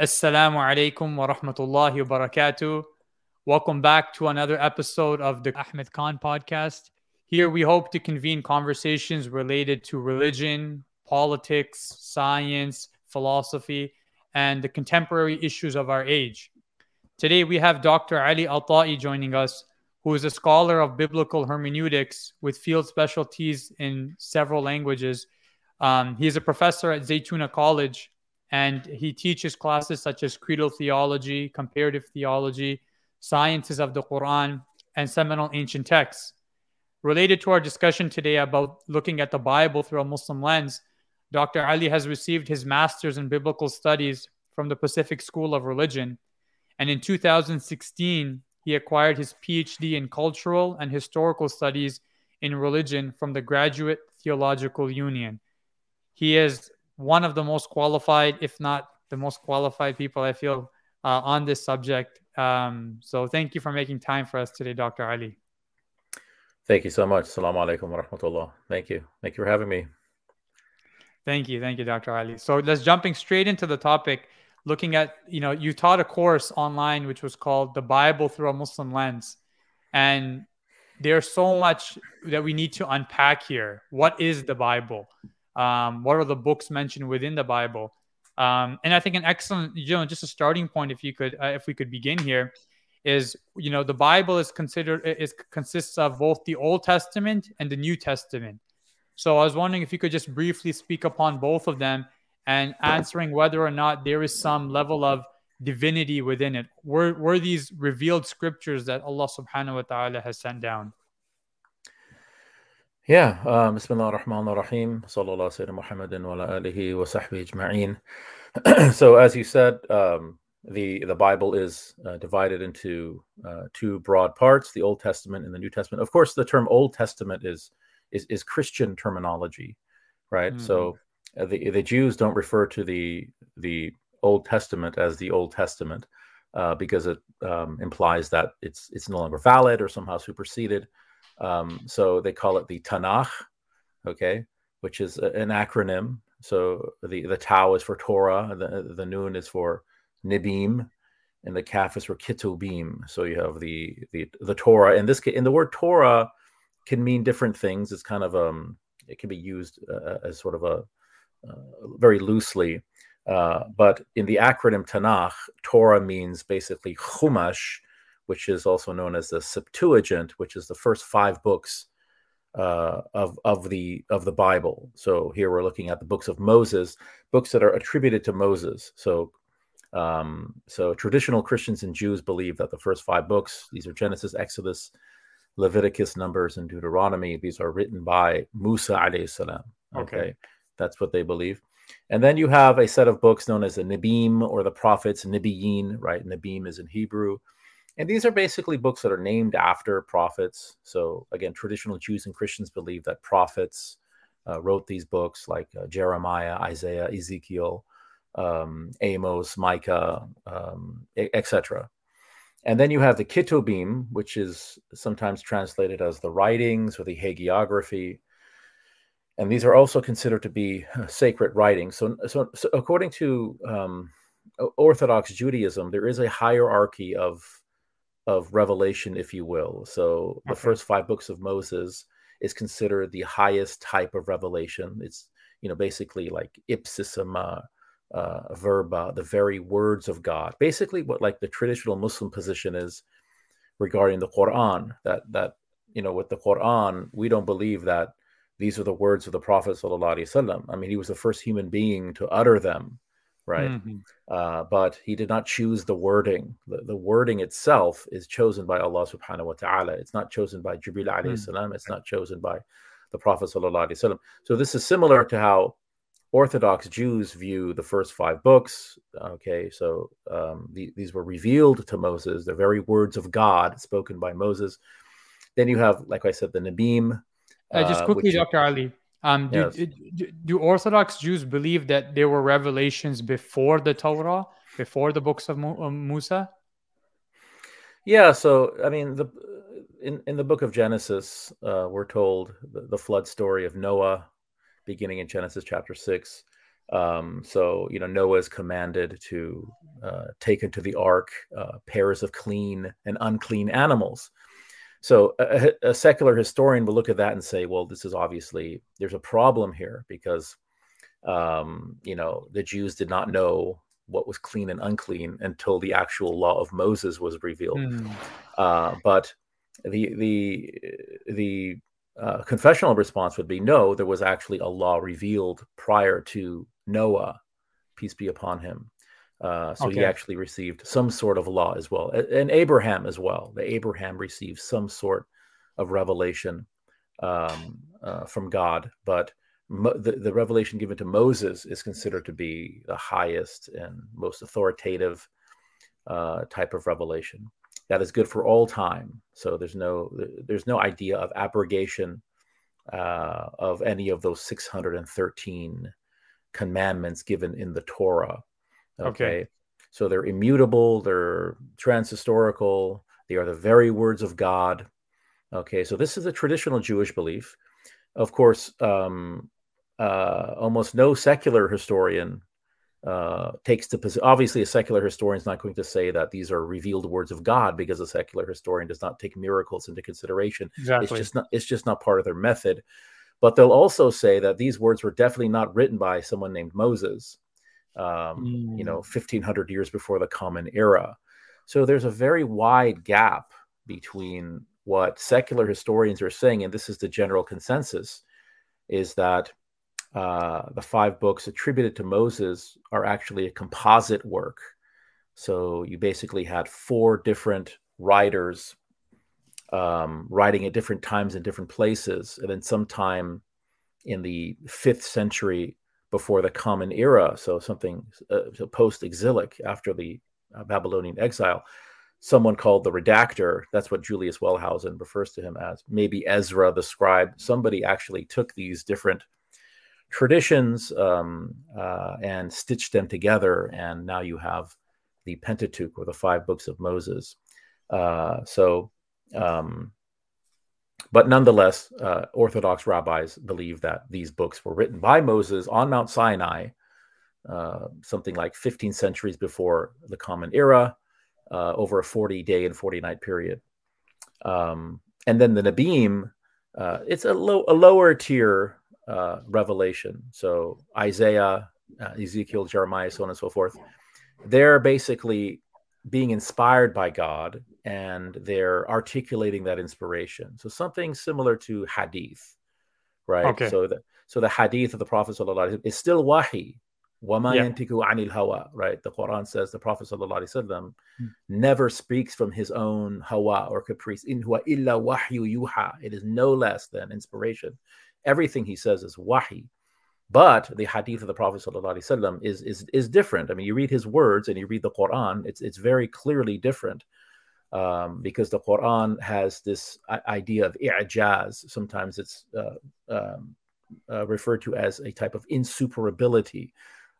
Assalamu alaikum wa rahmatullahi wa barakatuh. Welcome back to another episode of the Ahmed Khan podcast. Here we hope to convene conversations related to religion, politics, science, philosophy, and the contemporary issues of our age. Today we have Dr. Ali Al-Ta'i joining us, who is a scholar of biblical hermeneutics with field specialties in several languages. Um, he is a professor at Zaytuna College, and he teaches classes such as creedal theology, comparative theology, sciences of the Quran, and seminal ancient texts. Related to our discussion today about looking at the Bible through a Muslim lens, Dr. Ali has received his master's in biblical studies from the Pacific School of Religion. And in 2016, he acquired his PhD in cultural and historical studies in religion from the Graduate Theological Union. He is one of the most qualified, if not the most qualified people I feel uh, on this subject. Um, so thank you for making time for us today, Dr. Ali. Thank you so much. Assalamu alaikum wa rahmatullah. Thank you. Thank you for having me. Thank you. Thank you, Dr. Ali. So let's jumping straight into the topic, looking at, you know, you taught a course online which was called The Bible Through a Muslim Lens. And there's so much that we need to unpack here. What is the Bible? Um, what are the books mentioned within the Bible? Um, and I think an excellent, you know, just a starting point, if you could, uh, if we could begin here, is you know the Bible is considered is consists of both the Old Testament and the New Testament. So I was wondering if you could just briefly speak upon both of them and answering whether or not there is some level of divinity within it. Were were these revealed scriptures that Allah Subhanahu wa Taala has sent down? Yeah, um, Bismillah ar-Rahman ar-Rahim. Sallallahu Sayyidina Muhammadin wa alihi wa sahbihi. So as you said, um, the the Bible is uh, divided into uh, two broad parts: the Old Testament and the New Testament. Of course, the term Old Testament is is, is Christian terminology, right? Mm-hmm. So uh, the the Jews don't refer to the the Old Testament as the Old Testament uh, because it um, implies that it's it's no longer valid or somehow superseded. Um, so they call it the Tanakh, okay, which is an acronym. So the the Tau is for Torah, the the Nun is for Nibim, and the Kaf is for Kitubim. So you have the the the Torah. In this in the word Torah can mean different things. It's kind of um it can be used uh, as sort of a uh, very loosely. Uh, but in the acronym Tanakh, Torah means basically Chumash, which is also known as the Septuagint, which is the first five books uh, of of the of the Bible. So here we're looking at the books of Moses, books that are attributed to Moses. So um, so traditional Christians and Jews believe that the first five books, these are Genesis, Exodus, Leviticus, Numbers, and Deuteronomy. These are written by Musa alayhi salam. Okay. okay. That's what they believe. And then you have a set of books known as the Nibim or the prophets, Nibiyin, right? Nibim is in Hebrew. And these are basically books that are named after prophets. So, again, traditional Jews and Christians believe that prophets uh, wrote these books like uh, Jeremiah, Isaiah, Ezekiel, um, Amos, Micah, um, etc. And then you have the Kitubim, which is sometimes translated as the writings or the hagiographa. And these are also considered to be sacred writings. So, so, so according to um, Orthodox Judaism, there is a hierarchy of of revelation, if you will. So the first five books of Moses is considered the highest type of revelation. It's you know basically like ipsissima uh, verba, the very words of God. Basically, what like the traditional Muslim position is regarding the Quran. That that you know with the Quran, we don't believe that these are the words of the Prophet sallallahu alaihi wasallam. I mean, he was the first human being to utter them right? Mm-hmm. Uh, but he did not choose the wording. The, the, wording itself is chosen by Allah subhanahu wa ta'ala. It's not chosen by Jibril alayhi mm. salam. It's not chosen by the Prophet sallallahu alayhi wasallam. So this is similar to how Orthodox Jews view the first five books. Okay, so um, the, these were revealed to Moses. They're very words of God spoken by Moses. Then you have, like I said, the Nabim. Uh, just quickly, Dr. Ali, um, do, yes. do, do, Orthodox Jews believe that there were revelations before the Torah, before the books of Musa? Yeah. So, I mean, the in, in the book of Genesis, uh, we're told the, the, flood story of Noah, beginning in Genesis chapter six. Um, so you know Noah is commanded to uh, take into the ark uh, pairs of clean and unclean animals. So a, a, secular historian will look at that and say, well, this is obviously there's a problem here because um, you know the Jews did not know what was clean and unclean until the actual law of Moses was revealed. Mm. Uh, but the the the uh, confessional response would be no, there was actually a law revealed prior to Noah, peace be upon him. Uh, so okay. he actually received some sort of law as well, and Abraham as well. The Abraham received some sort of revelation um, uh, from God, but mo- the, the revelation given to Moses is considered to be the highest and most authoritative uh, type of revelation that is good for all time. So there's no there's no idea of abrogation uh, of any of those 613 commandments given in the Torah. Okay? okay. So they're immutable, they're transhistorical, they are the very words of God. Okay, so this is a traditional Jewish belief. Of course, um, uh, almost no secular historian uh, takes the position. Obviously, a secular historian is not going to say that these are revealed words of God because a secular historian does not take miracles into consideration. Exactly. It's just not. It's just not part of their method. But they'll also say that these words were definitely not written by someone named Moses. Um, mm. You know, hmm. fifteen hundred years before the Common Era. So there's a very wide gap between what secular historians are saying, and this is the general consensus, is that uh, the five books attributed to Moses are actually a composite work. So you basically had four different writers um, writing at different times in different places. And then sometime in the fifth century before the Common Era, so something uh, so post exilic after the uh, Babylonian exile, someone called the redactor, that's what Julius Wellhausen refers to him as, maybe Ezra the scribe, somebody actually took these different traditions um, uh, and stitched them together. And now you have the Pentateuch or the five books of Moses. Uh, so, um, but nonetheless, uh, Orthodox rabbis believe that these books were written by Moses on Mount Sinai, uh, something like 15 centuries before the Common Era, uh, over a 40 day and 40 night period. Um, and then the Nabim, uh, it's a, a lower tier uh, revelation. So Isaiah, uh, Ezekiel, Jeremiah, so on and so forth. They're basically being inspired by God and they're articulating that inspiration. So something similar to hadith, right? Okay. So the so the hadith of the Prophet is still wahi. Wama yeah. anil hawa, right? The Quran says the Prophet mm. never speaks from his own hawa or caprice. In huwa illa wahyu yuha. It is no less than inspiration everything he says is wahi. But the hadith of the Prophet ﷺ is, is, is different. I mean, you read his words and you read the Quran, it's, it's very clearly different um, because the Quran has this idea of i'jaz. Sometimes it's uh, um, uh, referred to as a type of insuperability.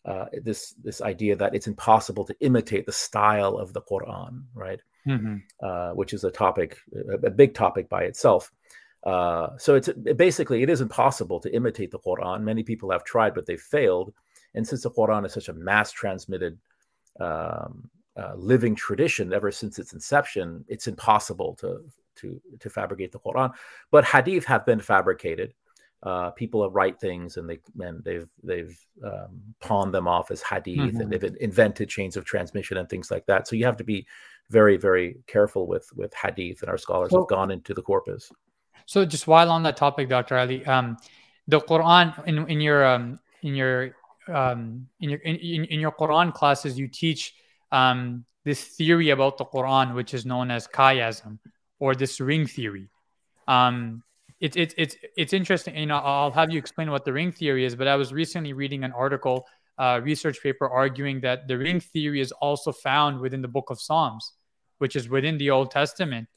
Uh, this this idea that it's impossible to imitate the style of the Quran, right? Mm-hmm. Uh, which is a topic, a, a, big topic by itself. Uh, so it's basically it is impossible to imitate the Quran. Many people have tried, but they've failed. And since the Quran is such a mass transmitted um, uh, living tradition ever since its inception, it's impossible to to to fabricate the Quran. But hadith have been fabricated. Uh, people write things and they and they've they've um, pawned them off as hadith mm-hmm. and they've invented chains of transmission and things like that. So you have to be very very careful with with hadith, and our scholars well, have gone into the corpus. So just while on that topic, Dr. Ali, um, the Quran in, in your um, in your um, in your in, in your Quran classes, you teach um, this theory about the Quran, which is known as chiasm or this ring theory. Um, it's it's it's it's interesting. You know, I'll have you explain what the ring theory is. But I was recently reading an article, uh, research paper, arguing that the ring theory is also found within the Book of Psalms, which is within the Old Testament,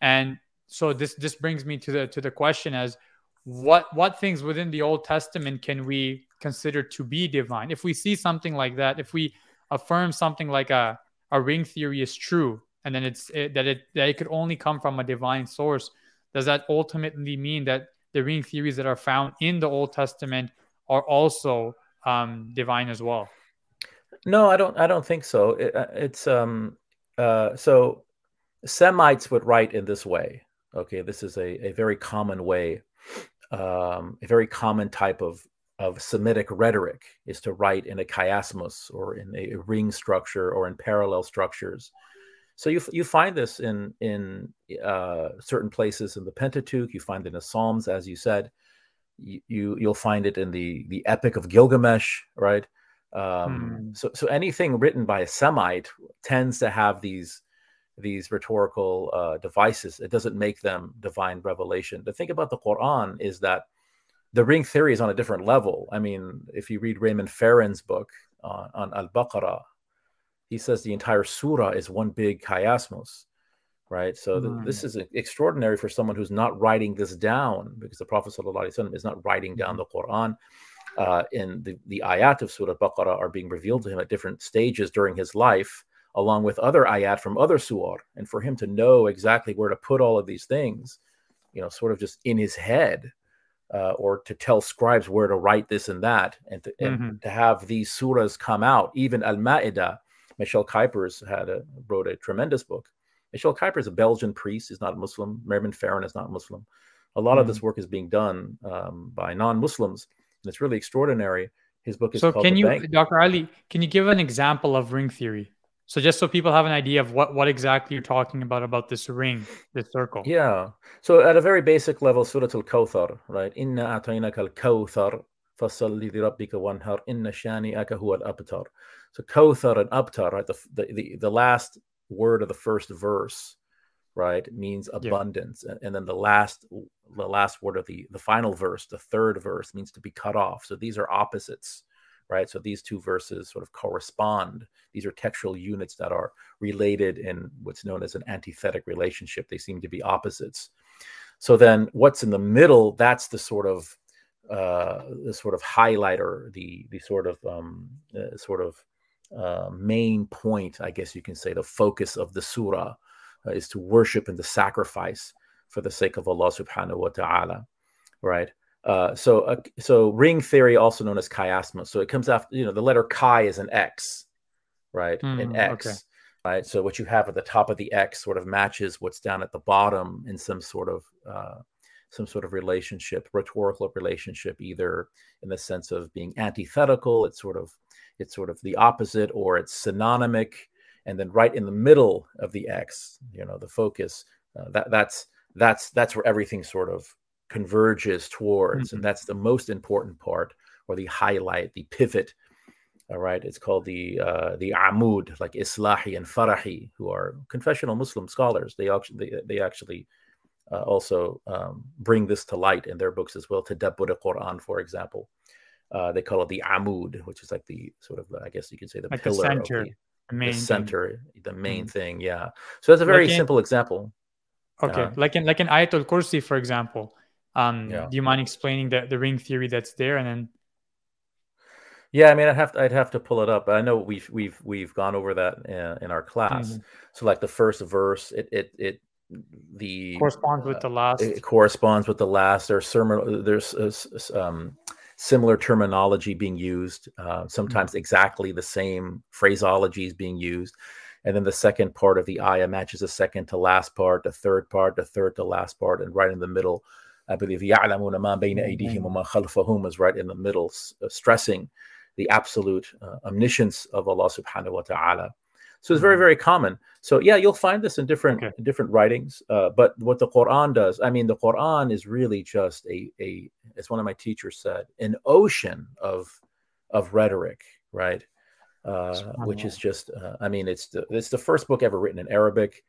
and so this this brings me to the to the question as what what things within the Old Testament can we consider to be divine? If we see something like that, if we affirm something like a a ring theory is true, and then it's it, that it that it could only come from a divine source, does that ultimately mean that the ring theories that are found in the Old Testament are also um, divine as well. No, I don't. I don't think so. It, uh, it's um, uh, so Semites would write in this way. Okay, this is a, a very common way, um, a very common type of of Semitic rhetoric is to write in a chiasmus or in a ring structure or in parallel structures. So you you find this in in uh, certain places in the Pentateuch. You find it in the Psalms, as you said. You, you you'll find it in the the Epic of Gilgamesh, right? Um, hmm. So so anything written by a Semite tends to have these these rhetorical uh, devices. It doesn't make them divine revelation. The thing about the Quran is that the ring theory is on a different level. I mean, if you read Raymond Farrin's book uh, on Al Baqarah, he says the entire surah is one big chiasmus, right? So th- this is extraordinary for someone who's not writing this down because the Prophet ﷺ is not writing down mm-hmm. the Quran. Uh, and the, the ayat of Surah Baqarah are being revealed to him at different stages during his life, along with other ayat from other surah. And for him to know exactly where to put all of these things, you know, sort of just in his head, uh, or to tell scribes where to write this and that, and to, and mm-hmm. to have these surahs come out. Even Al Ma'idah, Michel Cuypers had a, wrote a tremendous book. Michel Cuypers is a Belgian priest; he's not Muslim. Raymond Farrin is not Muslim. A lot mm-hmm. of this work is being done um, by non-Muslims, and it's really extraordinary. His book is so. Can you. Dr. Ali, can you give an example of ring theory? So just so people have an idea of what, what exactly you're talking about about this ring, this circle. Yeah. So at a very basic level, Surah Al-Kawthar, right? Inna a'tainaka al-kawthar fasalli li rabbika wanhar inna shani'aka huwa al-abtar. So Kawthar and Abtar, right? The, the, the, the last word of the first verse, right, means abundance. Yeah. And, and then the last the last word of the the final verse, the third verse, means to be cut off. So these are opposites right? So these two verses sort of correspond. These are textual units that are related in what's known as an antithetic relationship. They seem to be opposites. So then what's in the middle, that's the sort of uh, the sort of highlighter, the the sort of um, uh, sort of uh, main point, I guess you can say, the focus of the surah uh, is to worship and to sacrifice for the sake of Allah subhanahu wa ta'ala, right? Uh, so, uh, so ring theory, also known as chiasmus. So it comes after, you know, the letter chi is an X, right? Mm, an X, okay. right? So what you have at the top of the X sort of matches what's down at the bottom in some sort of uh, some sort of relationship, rhetorical relationship, either in the sense of being antithetical, it's sort of it's sort of the opposite, or it's synonymic, and then right in the middle of the X, you know, the focus. Uh, that that's that's that's where everything sort of converges towards, mm-hmm. and that's the most important part, or the highlight, the pivot. All right, it's called the uh, the Amud, like Islahi and Farahi, who are confessional Muslim scholars. They actually they, they actually uh, also um, bring this to light in their books as well. To Tadabbur Quran, for example, uh, they call it the Amud, which is like the sort of I guess you could say the like pillar, the center, the, the, main the center, thing. the main mm thing. Yeah, so that's a very like in, simple example. Okay, uh, like in like in Ayatul Kursi, for example. Um, Yeah. Do you mind explaining the, the ring theory that's there? And then, Yeah, I mean, I'd have to, I'd have to pull it up. I know we've we've we've gone over that in, in our class. Mhm. So, like the first verse, it it it the corresponds with uh, the last. it corresponds with the last. There's sermon, there's uh, um, similar terminology being used. Uh, sometimes exactly the same phraseology is being used, and then the second part of the ayah matches the second to last part, the third part, the third to last part, and right in the middle I believe يَعْلَمُونَ مَا بَيْنَ أَيْدِيهِمْ وَمَا خَلْفَهُم is right in the middle, uh, stressing the absolute uh, omniscience of Allah subhanahu wa ta'ala. So it's very, very common. So yeah, you'll find this in different Okay. in different writings. Uh, but what the Quran does, I mean, the Quran is really just a a as one of my teachers said, an ocean of of rhetoric, right? Uh, which is just, uh, I mean, it's the it's the first book ever written in Arabic.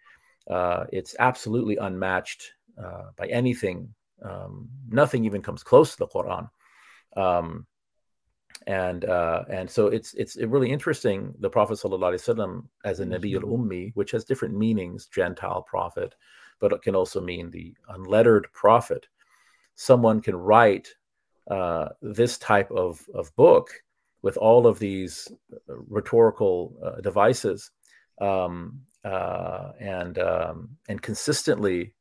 Uh, it's absolutely unmatched uh, by anything um, nothing even comes close to the Quran. Um, and uh, and so it's it's really interesting. The Prophet ﷺ as a Nabi al Ummi, which has different meanings, Gentile prophet, but it can also mean the unlettered prophet. Someone can write uh, this type of, of book with all of these rhetorical uh, devices um, uh, and um, and consistently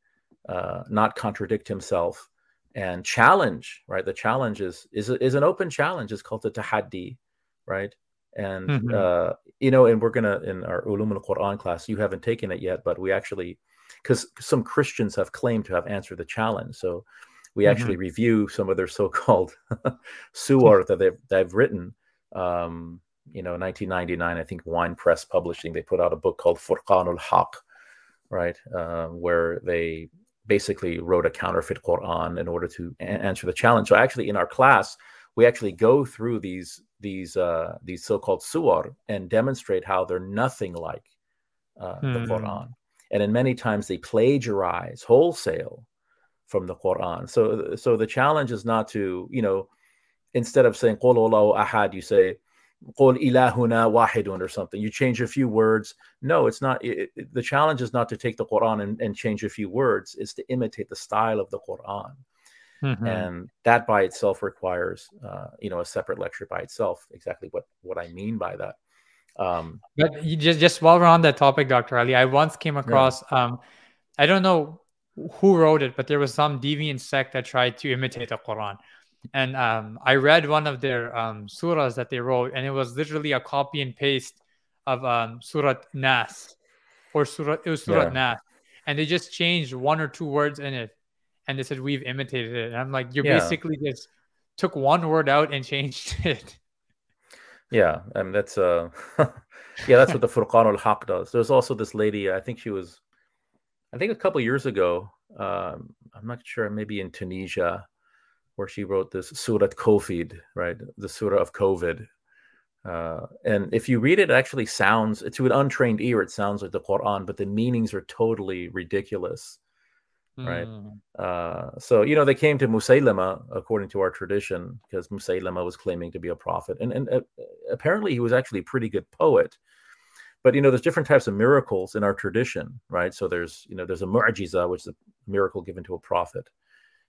uh, not contradict himself and challenge, right? The challenge is is is an open challenge. It's called the tahaddi, right? And mm-hmm. uh, you know, and we're gonna in our ulum al Quran class. You haven't taken it yet, but we actually, because some Christians have claimed to have answered the challenge, so we mm-hmm. actually review some of their so-called suwar that they've they've written. Um, you know, 1999, I think Wine Press Publishing they put out a book called Furqanul Haq, right, uh, where they basically wrote a counterfeit Quran in order to a- answer the challenge. So actually, in our class, we actually go through these these uh, these so-called suwar and demonstrate how they're nothing like uh, hmm. the Quran, and in many times they plagiarize wholesale from the Quran. So so the challenge is not to you know instead of saying "Qul ahad," you say "Qul ilahuna wahidun" or something. You change a few words. No, it's not. It, it, the challenge is not to take the Quran and, and change a few words. It's to imitate the style of the Quran. Mm-hmm. and that by itself requires uh, you know a separate lecture by itself exactly what what i mean by that um, but you just just while we're on that topic dr ali i once came across yeah. um, i don't know who wrote it but there was some deviant sect that tried to imitate the quran and um, i read one of their um, surahs that they wrote and it was literally a copy and paste of um, surat nas or surah it was surat yeah. nas and they just changed one or two words in it and they said we've imitated it. And I'm like, you yeah. basically just took one word out and changed it. Yeah, and that's uh, yeah, that's what the Furqan al Haq does. There's also this lady. I think she was, I think a couple years ago. Um, I'm not sure, maybe in Tunisia, where she wrote this Surat Covid, right? The Surah of COVID. Uh, and if you read it, it actually sounds to an untrained ear, it sounds like the Quran, but the meanings are totally ridiculous right? Mm. Uh, so you know they came to Musaylama according to our tradition because Musaylama was claiming to be a prophet, and and uh, apparently he was actually a pretty good poet. But you know, there's different types of miracles in our tradition, right? So there's you know there's a mu'jiza, which is a miracle given to a prophet,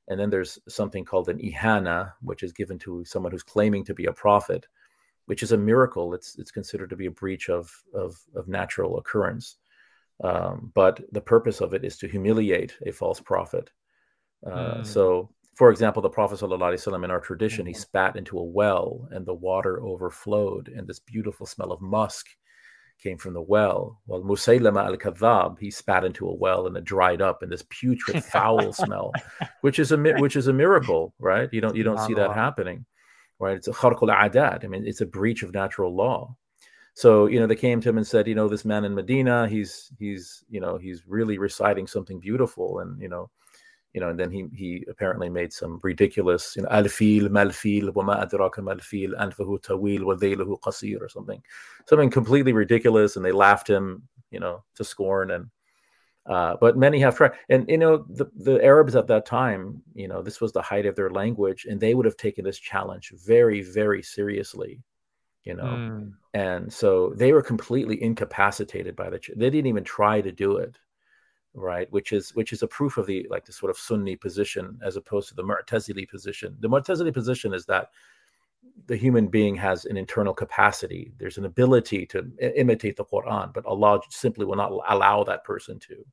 and then there's something called an ihana, which is given to someone who's claiming to be a prophet, which is a miracle. It's it's considered to be a breach of of, of natural occurrence. Um, but the purpose of it is to humiliate a false prophet. Uh, mm. So, for example, the Prophet ﷺ in our tradition, he mm-hmm. spat into a well and the water overflowed, and this beautiful smell of musk came from the well. While Musaylama al Kadhab, he spat into a well and it dried up, and this putrid, foul smell, which is a which is a miracle, right? You don't you don't see that happening, right? It's a kharqul adat. I mean, it's a breach of natural law so you know they came to him and said you know this man in medina he's he's you know he's really reciting something beautiful and you know you know and then he he apparently made some ridiculous you know alfil malfil wama adraka malfil anfahu tawil wa dhayluhu qasir or something. Something completely ridiculous and they laughed him you know to scorn and uh, but many have tried. And you know the, the arabs at that time you know this was the height of their language and they would have taken this challenge very very seriously you know. Mm. and so they were completely incapacitated by the ch- they didn't even try to do it right which is which is a proof of the like the sort of sunni position as opposed to the mu'tazili position the mu'tazili position is that the human being has an internal capacity there's an ability to imitate the quran but allah simply will not allow that person to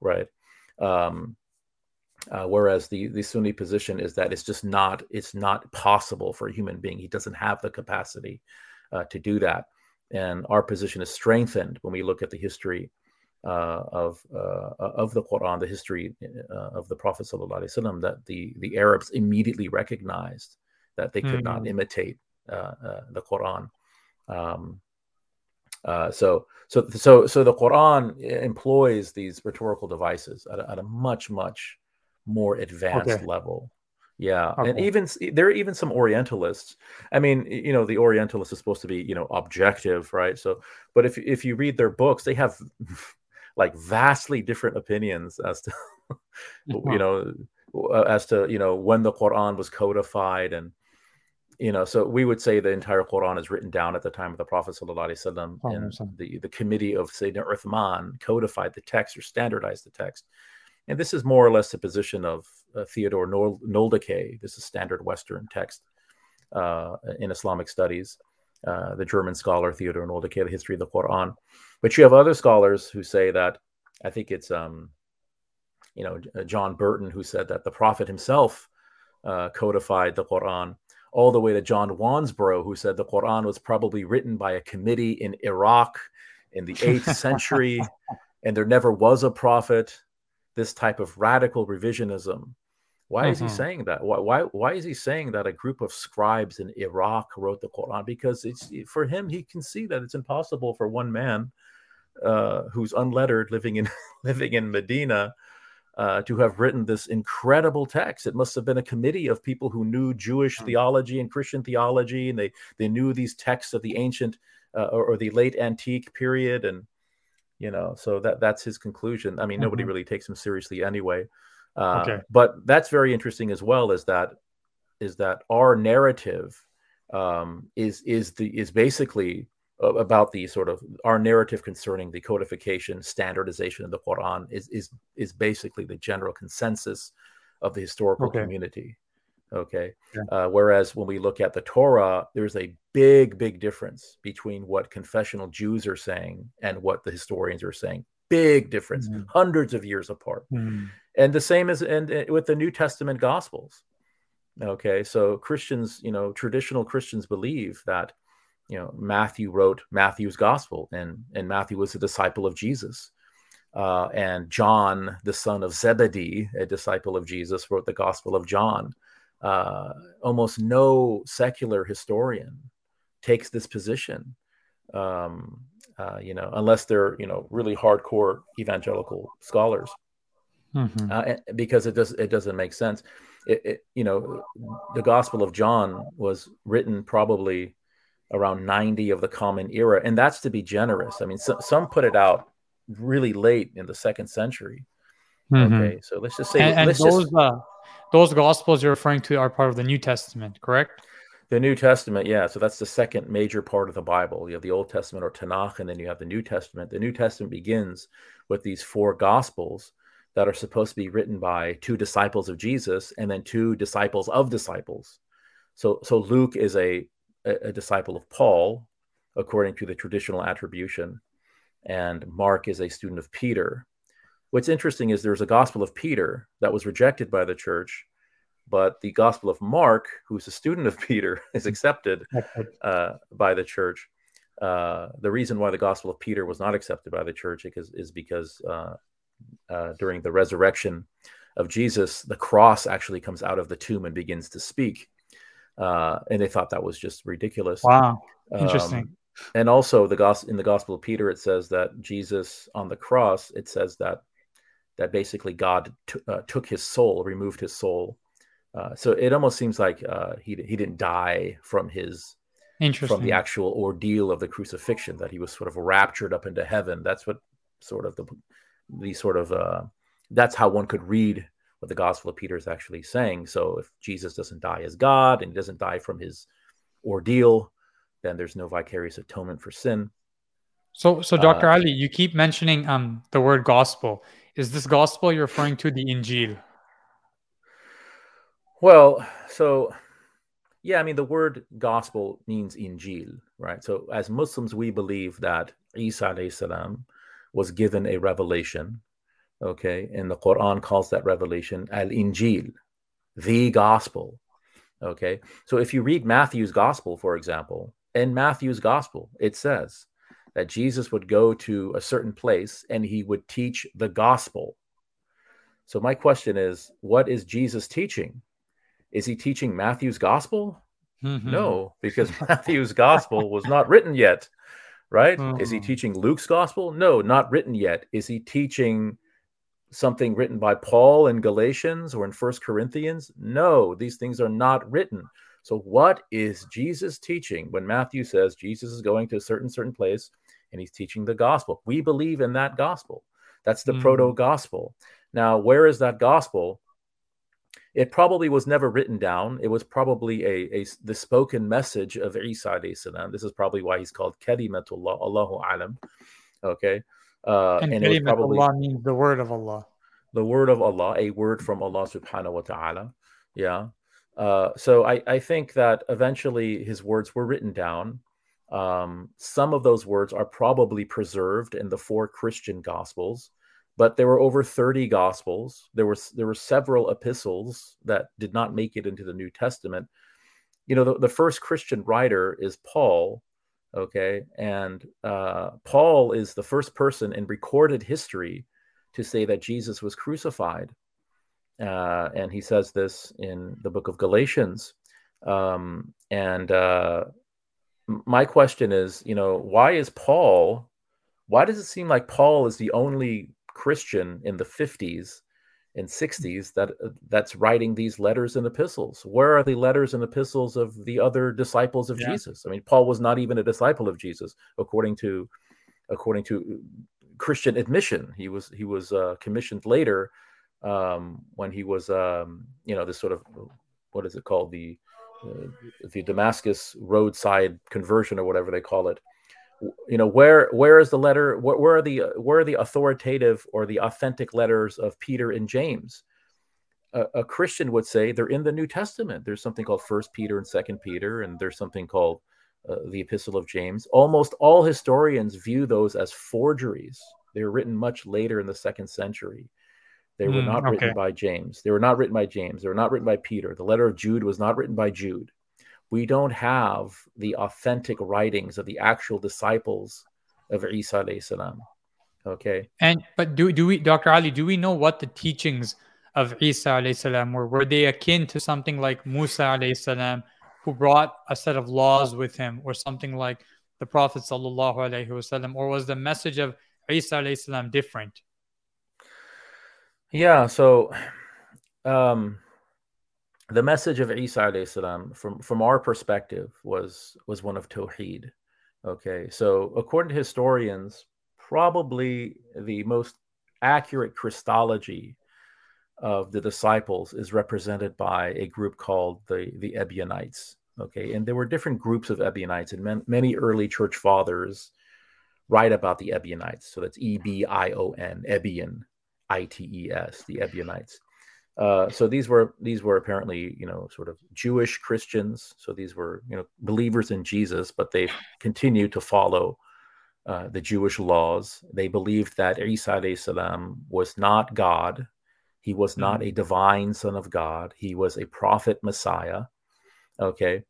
right um uh, whereas the the Sunni position is that it's just not it's not possible for a human being. He doesn't have the capacity uh, to do that. And our position is strengthened when we look at the history uh, of uh, of the Quran, the history uh, of the Prophet sallallahu that the the Arabs immediately recognized that they could mm. not hmm. imitate uh, the Quran. Um, so so so so the Quran employs these rhetorical devices at a, at a much much more advanced okay. level. Yeah, okay. and even there are even some Orientalists. I mean, you know, the Orientalist is supposed to be you know objective, right? So, but if if you read their books, they have like vastly different opinions as to you know as to you know when the Quran was codified and you know so we would say the entire quran is written down at the time of the prophet sallallahu oh, and the, the committee of sayyidina uthman codified the text or standardized the text and this is more or less the position of uh, Theodor Nöldeke. This is standard Western text uh, in Islamic studies. Uh, the German scholar Theodor Nöldeke, the history of the Quran. But you have other scholars who say that I think it's um, you know John Burton, who said that the Prophet himself uh, codified the Quran, all the way to John Wansbrough who said the Quran was probably written by a committee in Iraq in the eighth century, and there never was a prophet. This type of radical revisionism. Why mm-hmm. is he mm-hmm. saying that? Why, why, why is he saying that a group of scribes in Iraq wrote the Quran? Because it's for him, he can see that it's impossible for one man uh, who's unlettered living in living in Medina uh, to have written this incredible text. It must have been a committee of people who knew Jewish mm-hmm. theology and Christian theology, and they they knew these texts of the ancient uh, or, or, the late antique period, and you know, so that that's his conclusion. I mean, mm-hmm. nobody really takes him seriously anyway. Uh, okay. But that's very interesting as well. Is that is that our narrative um, is is the is basically about the sort of our narrative concerning the codification standardization of the Quran is is is basically the general consensus of the historical okay. community. Okay. Yeah. Uh, whereas when we look at the Torah, there's a big, big difference between what confessional Jews are saying and what the historians are saying. Big difference, mm-hmm. hundreds of years apart. Mm-hmm. And the same as and uh, with the New Testament Gospels. Okay, so Christians, you know, traditional Christians believe that you know matthew wrote matthew's gospel and and matthew was a disciple of jesus. Uh, and john the son of zebedee a disciple of jesus wrote the gospel of john. Uh, almost no secular historian takes this position um, uh, you know unless they're you know really hardcore evangelical scholars. Mm-hmm. Uh, because it does it doesn't make sense. It, it, you know the gospel of john was written probably around 90 of the common era and that's to be generous. I mean so, some put it out really late in the second century. Mm-hmm. okay so let's just say and, and those just, uh, those gospels you're referring to are part of the new testament correct? The new testament yeah so that's the second major part of the bible. You have the old testament or tanakh and then you have the new testament. The new testament begins with these four gospels that are supposed to be written by two disciples of jesus and then two disciples of disciples. So so luke is a a, a disciple of Paul, according to the traditional attribution, and Mark is a student of Peter. What's interesting is there's a Gospel of Peter that was rejected by the church, but the Gospel of Mark, who's a student of Peter, is accepted uh, by the church. Uh, the reason why the Gospel of Peter was not accepted by the church is, is because uh, uh, during the resurrection of Jesus, the cross actually comes out of the tomb and begins to speak uh, and they thought that was just ridiculous. Wow, interesting. Um, and also, the gospel in the Gospel of Peter, it says that Jesus on the cross, it says that that basically God t- uh, took his soul, removed his soul. Uh, so it almost seems like uh, he he didn't die from his from the actual ordeal of the crucifixion; that he was sort of raptured up into heaven. That's what sort of the the sort of uh, that's how one could read what the Gospel of Peter is actually saying. So if Jesus doesn't die as God and he doesn't die from his ordeal, then there's no vicarious atonement for sin. So, so Dr. Uh, Ali, you keep mentioning um, the word gospel. Is this gospel you're referring to the Injil? Well, so yeah, I mean the word gospel means Injil, right? So as Muslims, we believe that Isa salam was given a revelation Okay. And the Quran calls that revelation Al Injil, the gospel. Okay. So if you read Matthew's gospel, for example, in Matthew's gospel, it says that Jesus would go to a certain place and he would teach the gospel. So my question is, what is Jesus teaching? Is he teaching Matthew's gospel? Mm-hmm. No, because Matthew's gospel was not written yet, right? Mm-hmm. Is he mm-hmm. teaching Luke's gospel? No, not written yet. Is he teaching something written by Paul in Galatians or in First Corinthians? No, these things are not written. So what is Jesus teaching when Matthew says Jesus is going to a certain certain place and he's teaching the gospel? We believe in that gospel. That's the mm. proto gospel. Now, where is that gospel? It probably was never written down. It was probably a, a the spoken message of Isa. This is probably why he's called Kalimatullah, Allahu alam. Okay. Uh, and, and it probably Allah means the word of Allah. The word of Allah, a word from Allah subhanahu wa ta'ala. Yeah. Uh, so I, I think that eventually his words were written down. Um, some of those words are probably preserved in the four Christian gospels, but there were over 30 gospels there was there were several epistles that did not make it into the new testament you know the, the first christian writer is paul okay and uh, paul is the first person in recorded history to say that jesus was crucified uh, and he says this in the book of galatians. Um, and uh, my question is you know why is paul why does it seem like paul is the only christian in the 50s and 60s that that's writing these letters and epistles. Where are the letters and epistles of the other disciples of yeah. jesus? I mean paul was not even a disciple of jesus according to according to christian admission. He was he was uh, commissioned later um, when he was um, you know this sort of what is it called? The uh, the damascus roadside conversion or whatever they call it you know where where is the letter where, where, are the where are the authoritative or the authentic letters of peter and james? A, a, christian would say they're in the new testament. There's something called first peter and second peter and there's something called uh, the epistle of james. Almost all historians view those as forgeries. They were written much later in the second century. They were mm, not okay. written by james. They were not written by james. They were not written by peter. The letter of jude was not written by jude we don't have the authentic writings of the actual disciples of Isa alayhi salam. Okay. And but do do we Dr. Ali, do we know what the teachings of Isa alayhi salam were? Were they akin to something like Musa alayhi salam, who brought a set of laws with him, or something like the Prophet sallallahu alaihi wasallam, or was the message of Isa alayhi salam different? Yeah, so um the message of Isa salam from from our perspective was was one of tawheed. Okay, so according to historians, probably the most accurate Christology of the disciples is represented by a group called the the Ebionites. Okay, and there were different groups of Ebionites, and man, many early church fathers write about the Ebionites. So that's E B I O N, Ebion, I T E S, the Ebionites. Uh, so these were these were apparently you know sort of Jewish Christians. So these were you know believers in Jesus, but they continued to follow uh, the Jewish laws. They believed that Isa salam was not God. He was not mm-hmm. a divine son of God. He was a prophet Messiah. Okay,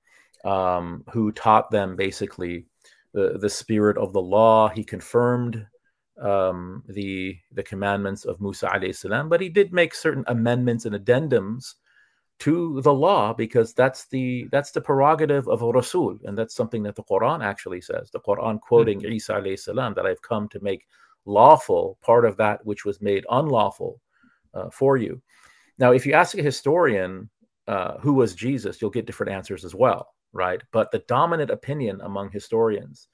um, who taught them basically the the spirit of the law. He confirmed um, the the commandments of Musa alayhi salam, but he did make certain amendments and addendums to the law because that's the that's the prerogative of a rasul, and that's something that the Quran actually says. The Quran quoting mm-hmm. Isa alayhi salam that I've come to make lawful part of that which was made unlawful uh, for you. Now, if you ask a historian uh, who was Jesus, you'll get different answers as well, right? But the dominant opinion among historians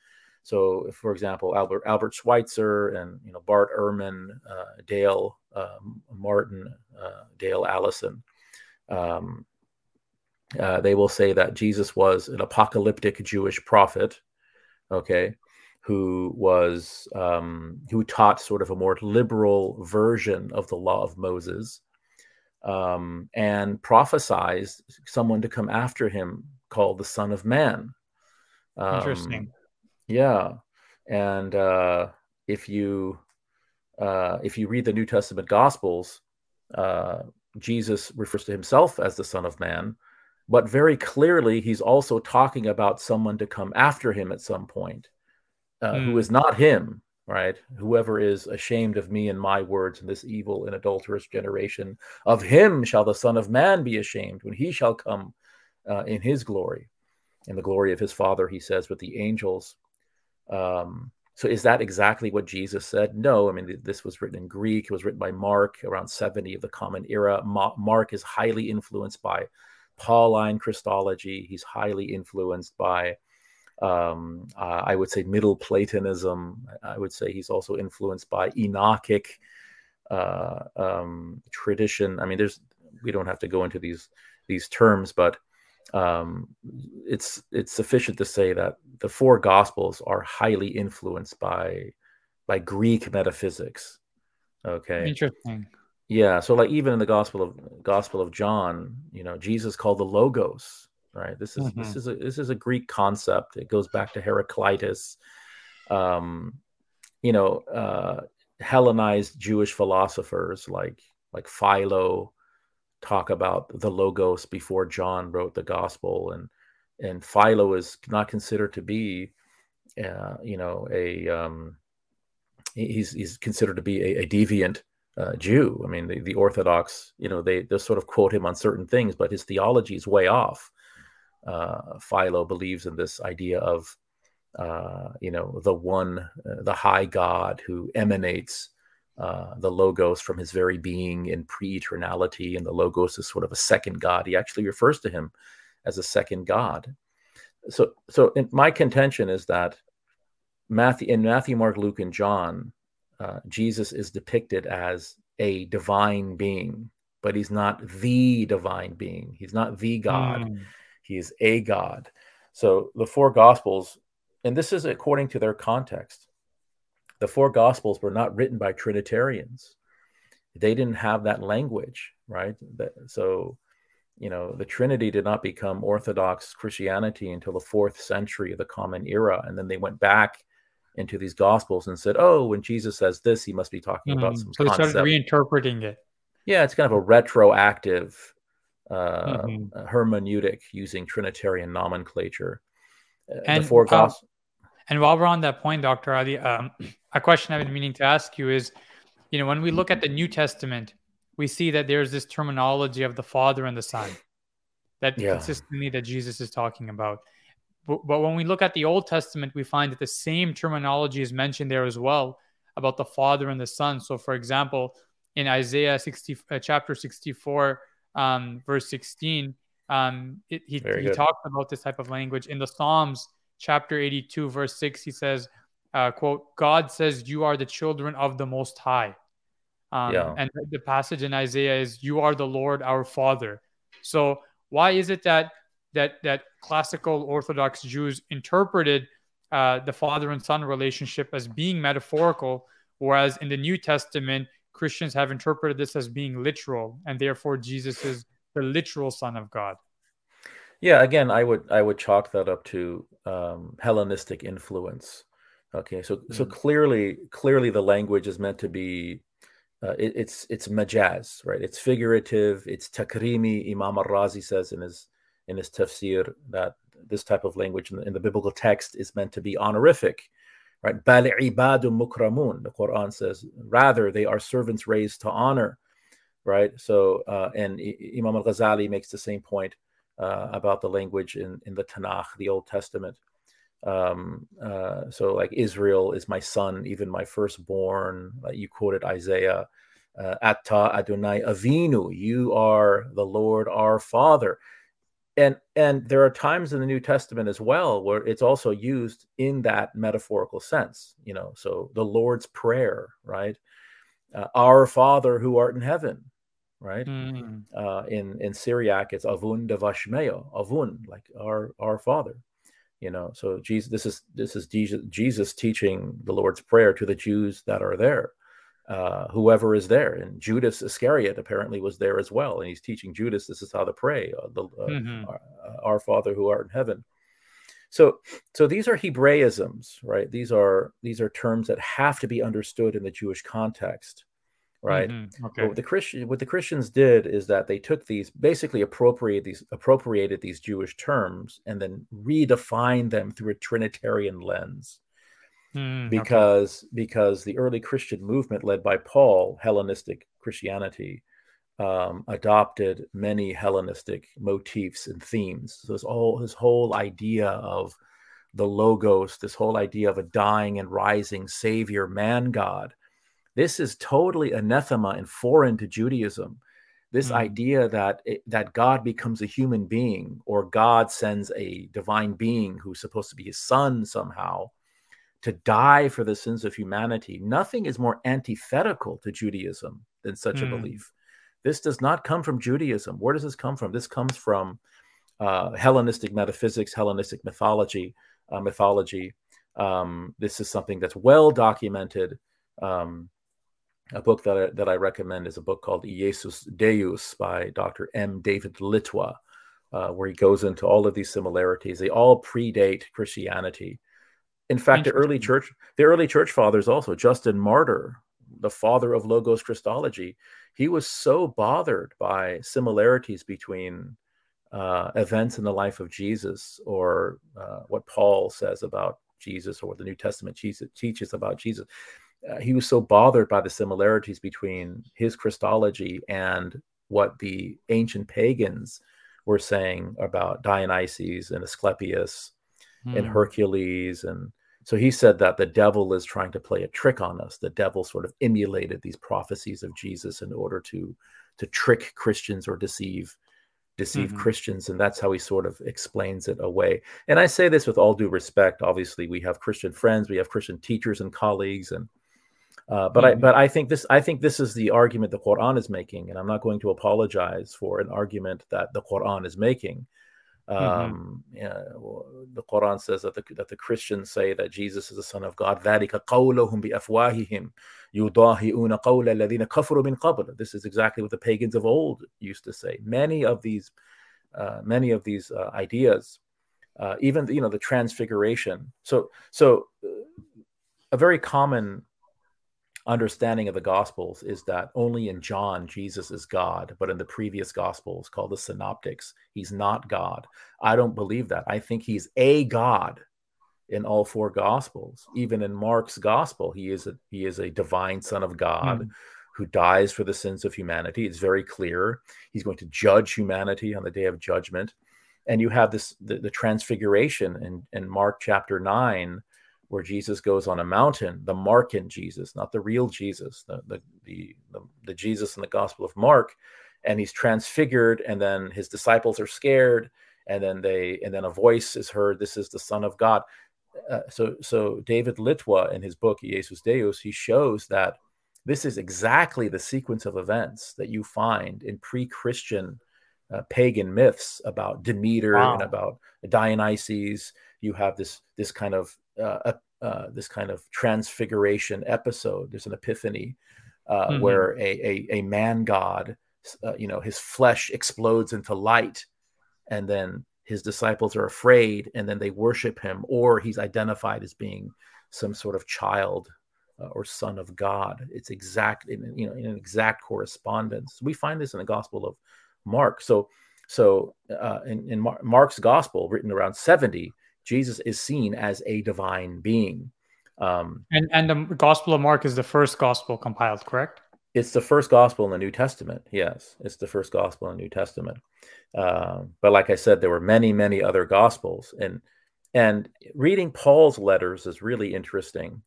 so, for example, Albert Albert Schweitzer and you know Bart Ehrman, uh, Dale uh, Martin, uh, Dale Allison, um, uh, they will say that Jesus was an apocalyptic Jewish prophet, okay, who was um, who taught sort of a more liberal version of the law of Moses, um, and prophesied someone to come after him called the Son of Man. Um, Interesting yeah, and uh, if you uh, if you read the New Testament Gospels, uh, Jesus refers to himself as the Son of Man, but very clearly he's also talking about someone to come after him at some point, mm. who hmm. not him. Right, whoever is ashamed of me and my words in this evil and adulterous generation, of him shall the Son of Man be ashamed when he shall come uh, in his glory, in the glory of his Father. He says with the angels. Um, so is that exactly what Jesus said? No. I mean, this was written in Greek. It was written by Mark around 70 of the Common Era. Ma- Mark is highly influenced by Pauline Christology. He's highly influenced by, um, uh, I would say, Middle Platonism. I would say he's also influenced by Enochic uh, um, tradition. I mean, there's we don't have to go into these these terms, but um, it's it's sufficient to say that the four gospels are highly influenced by by Greek metaphysics. Okay. Interesting. Yeah. So like even in the Gospel of Gospel of John, you know, Jesus called the Logos, right? This is mm-hmm. this is a this is a Greek concept. It goes back to Heraclitus. Um, you know, uh, Hellenized Jewish philosophers like like Philo talk about the logos before John wrote the gospel, and and Philo is not considered to be, uh, you know, a um, he's he's considered to be a, a deviant uh, Jew. I mean, the, the Orthodox, you know, they they sort of quote him on certain things, but his theology is way off. Uh, Philo believes in this idea of, uh, you know, the one, uh, the high God who emanates uh, the logos from his very being in pre-eternality, and the logos is sort of a second God. He actually refers to him as a second God. So, so my contention is that Matthew in Matthew, Mark, Luke, and John, uh, Jesus is depicted as a divine being, but he's not the divine being. He's not the God. Mm. He is a God. So the four Gospels, and this is according to their context the four gospels were not written by trinitarians they didn't have that language right so you know the trinity did not become orthodox christianity until the fourth century of the common era and then they went back into these gospels and said oh when jesus says this he must be talking mm-hmm. about some so they started reinterpreting it yeah it's kind of a retroactive uh, mm-hmm. hermeneutic using trinitarian nomenclature uh, and the four gospels and while we're on that point, Dr. Ali, um, a question I've been meaning to ask you is, you know, when we look at the New Testament, we see that there's this terminology of the Father and the Son that yeah. consistently that Jesus is talking about. But, but when we look at the Old Testament, we find that the same terminology is mentioned there as well about the Father and the Son. So, for example, in Isaiah 60, uh, chapter 64, um, verse 16, um, it, he, he talks about this type of language. In the Psalms, chapter 82, verse 6, he says, uh, quote, God says, You are the children of the Most High. Um, yeah. And the passage in Isaiah is, You are the Lord our Father. So, why is it that that that classical Orthodox Jews interpreted uh, the father and son relationship as being metaphorical, whereas in the New Testament, Christians have interpreted this as being literal, and therefore Jesus is the literal Son of God. Yeah, again, I would I would chalk that up to um, Hellenistic influence. Okay, so mm. so clearly clearly the language is meant to be uh, it, it's it's majaz, right? It's figurative. It's takrimi. Imam al-Razi says in his in his tafsir that this type of language in the, in the biblical text is meant to be honorific, right? Bal ibadu mukramun. The Quran says rather they are servants raised to honor, right? So uh, and Imam al-Ghazali makes the same point uh, about the language in, in the Tanakh, the Old Testament. Um, uh, so, like Israel is my son, even my firstborn. Like you quoted Isaiah, uh, Adonai Avinu, you are the Lord our Father. And and there are times in the New Testament as well where it's also used in that metaphorical sense. You know, so the Lord's Prayer, right? Uh, our Father who art in heaven, right? Mm. Uh, in in Syriac, it's Avun Devashmeo, Avun, like our our Father. You know, so Jesus, this is this is Jesus, Jesus teaching the Lord's Prayer to the Jews that are there, uh, whoever is there. And Judas Iscariot apparently was there as well, and he's teaching Judas this is how to pray, uh, the, uh, mm-hmm. our, uh, our Father who art in heaven. So, so these are Hebraisms, right? These are these are terms that have to be understood in the Jewish context right? Mm-hmm. Okay. But what the Christian what the Christians did is that they took these basically appropriated these appropriated these Jewish terms and then redefined them through a Trinitarian lens. Mm, because okay. because the early Christian movement led by Paul, Hellenistic Christianity, um, adopted many Hellenistic motifs and themes. So this all his whole idea of the logos, this whole idea of a dying and rising Savior, man God, this is totally anathema and foreign to Judaism. This mm. idea that it, that God becomes a human being or God sends a divine being who's supposed to be his son somehow to die for the sins of humanity. Nothing is more antithetical to Judaism than such mm. a belief. This does not come from Judaism. Where does this come from? This comes from uh, Hellenistic metaphysics, Hellenistic mythology. Uh, mythology. Um, this is something that's well documented. Um, a book that I, that I recommend is a book called Jesus Deus by Dr. M. David Litwa, uh, where he goes into all of these similarities. They all predate Christianity. In fact, the early church, the early church fathers also, Justin Martyr, the father of logos Christology, he was so bothered by similarities between uh, events in the life of Jesus or uh, what Paul says about Jesus or what the New Testament Jesus teaches about Jesus. Uh, he was so bothered by the similarities between his Christology and what the ancient pagans were saying about Dionysus and Asclepius hmm. and Hercules and so he said that the devil is trying to play a trick on us. The devil sort of emulated these prophecies of Jesus in order to to trick Christians or deceive deceive mm-hmm. Christians, and that's how he sort of explains it away. And I say this with all due respect. Obviously, we have Christian friends, we have Christian teachers and colleagues, and uh, but mm-hmm. I but I think this I think this is the argument the Quran is making, and I'm not going to apologize for an argument that the Quran is making. Mm-hmm. Um, mm-hmm. yeah, the Quran says that the, that the Christians say that Jesus is the Son of God. This is exactly what the pagans of old used to say. Many of these, uh, many of these uh, ideas, uh, even you know the Transfiguration. So, so uh, a very common understanding of the Gospels is that only in John Jesus is God, but in the previous Gospels called the Synoptics, he's not God. I don't believe that. I think he's a God in all four Gospels. Even in Mark's Gospel, he is a he is a divine Son of God. Mm. Who dies for the sins of humanity? It's very clear. He's going to judge humanity on the day of judgment. And you have this the, the transfiguration in, in Mark chapter 9, where Jesus goes on a mountain, the Markan Jesus, not the real Jesus, the, the, the, the, the Jesus in the Gospel of Mark, and he's transfigured, and then his disciples are scared, and then they, and then a voice is heard, this is the Son of God. Uh, so, so David Litwa in his book Jesus Deus, he shows that this is exactly the sequence of events that you find in pre-Christian uh, pagan myths about Demeter wow. and about Dionysus. You have this this kind of uh, uh, this kind of transfiguration episode. There's an epiphany uh, mm-hmm. where a, a, a man god, uh, you know, his flesh explodes into light, and then his disciples are afraid, and then they worship him, or he's identified as being some sort of child uh, or son of God. It's exact, in, you know, in an exact correspondence. We find this in the Gospel of Mark. So, so uh, in, in Mar- Mark's Gospel, written around 70, Jesus is seen as a divine being. Um, and and the Gospel of Mark is the first gospel compiled, correct? It's the first gospel in the New Testament. Yes, it's the first gospel in the New Testament. Uh, but like I said, there were many, many other gospels, and and reading Paul's letters is really interesting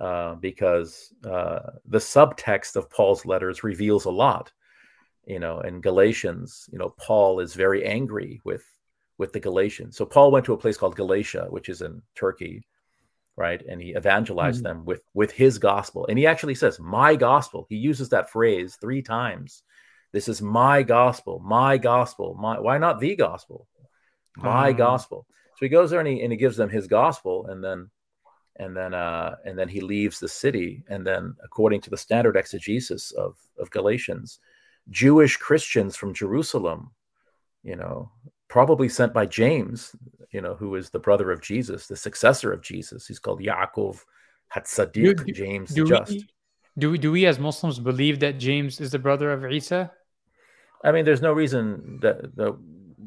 uh, because uh, the subtext of Paul's letters reveals a lot. You know, in Galatians, you know, Paul is very angry with with the Galatians. So Paul went to a place called Galatia, which is in Turkey, right? And he evangelized mm-hmm. them with with his gospel. And he actually says, "My gospel." He uses that phrase three times. This is my gospel, my gospel. My why not the gospel? My mm-hmm. gospel. So he goes there and he and he gives them his gospel, and then and then uh, and then he leaves the city. And then, according to the standard exegesis of of Galatians, Jewish Christians from Jerusalem, you know, probably sent by James, you know, who is the brother of Jesus, the successor of Jesus. He's called Yaakov Hatzadiq, James do Just. We, do we, do we as Muslims believe that James is the brother of Isa? I mean, there's no reason that, that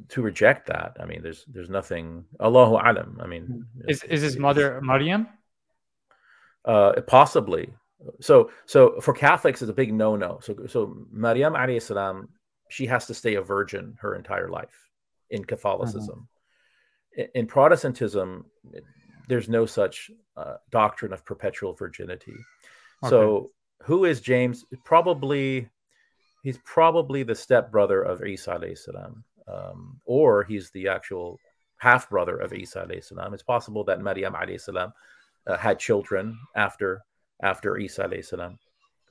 to reject that. I mean, there's there's nothing. Allahu alam. I mean, is is his mother Maryam? Uh, possibly. So so for Catholics, it's a big no no. So so Maryam alayhi salam, she has to stay a virgin her entire life in Catholicism. Mm-hmm. In Protestantism, there's no such uh, doctrine of perpetual virginity. Okay. So, who is James? Probably, he's probably the stepbrother of Isa salam, um, or he's the actual half brother of Isa salam. It's possible that Maryam salam uh, had children after after Isa salam,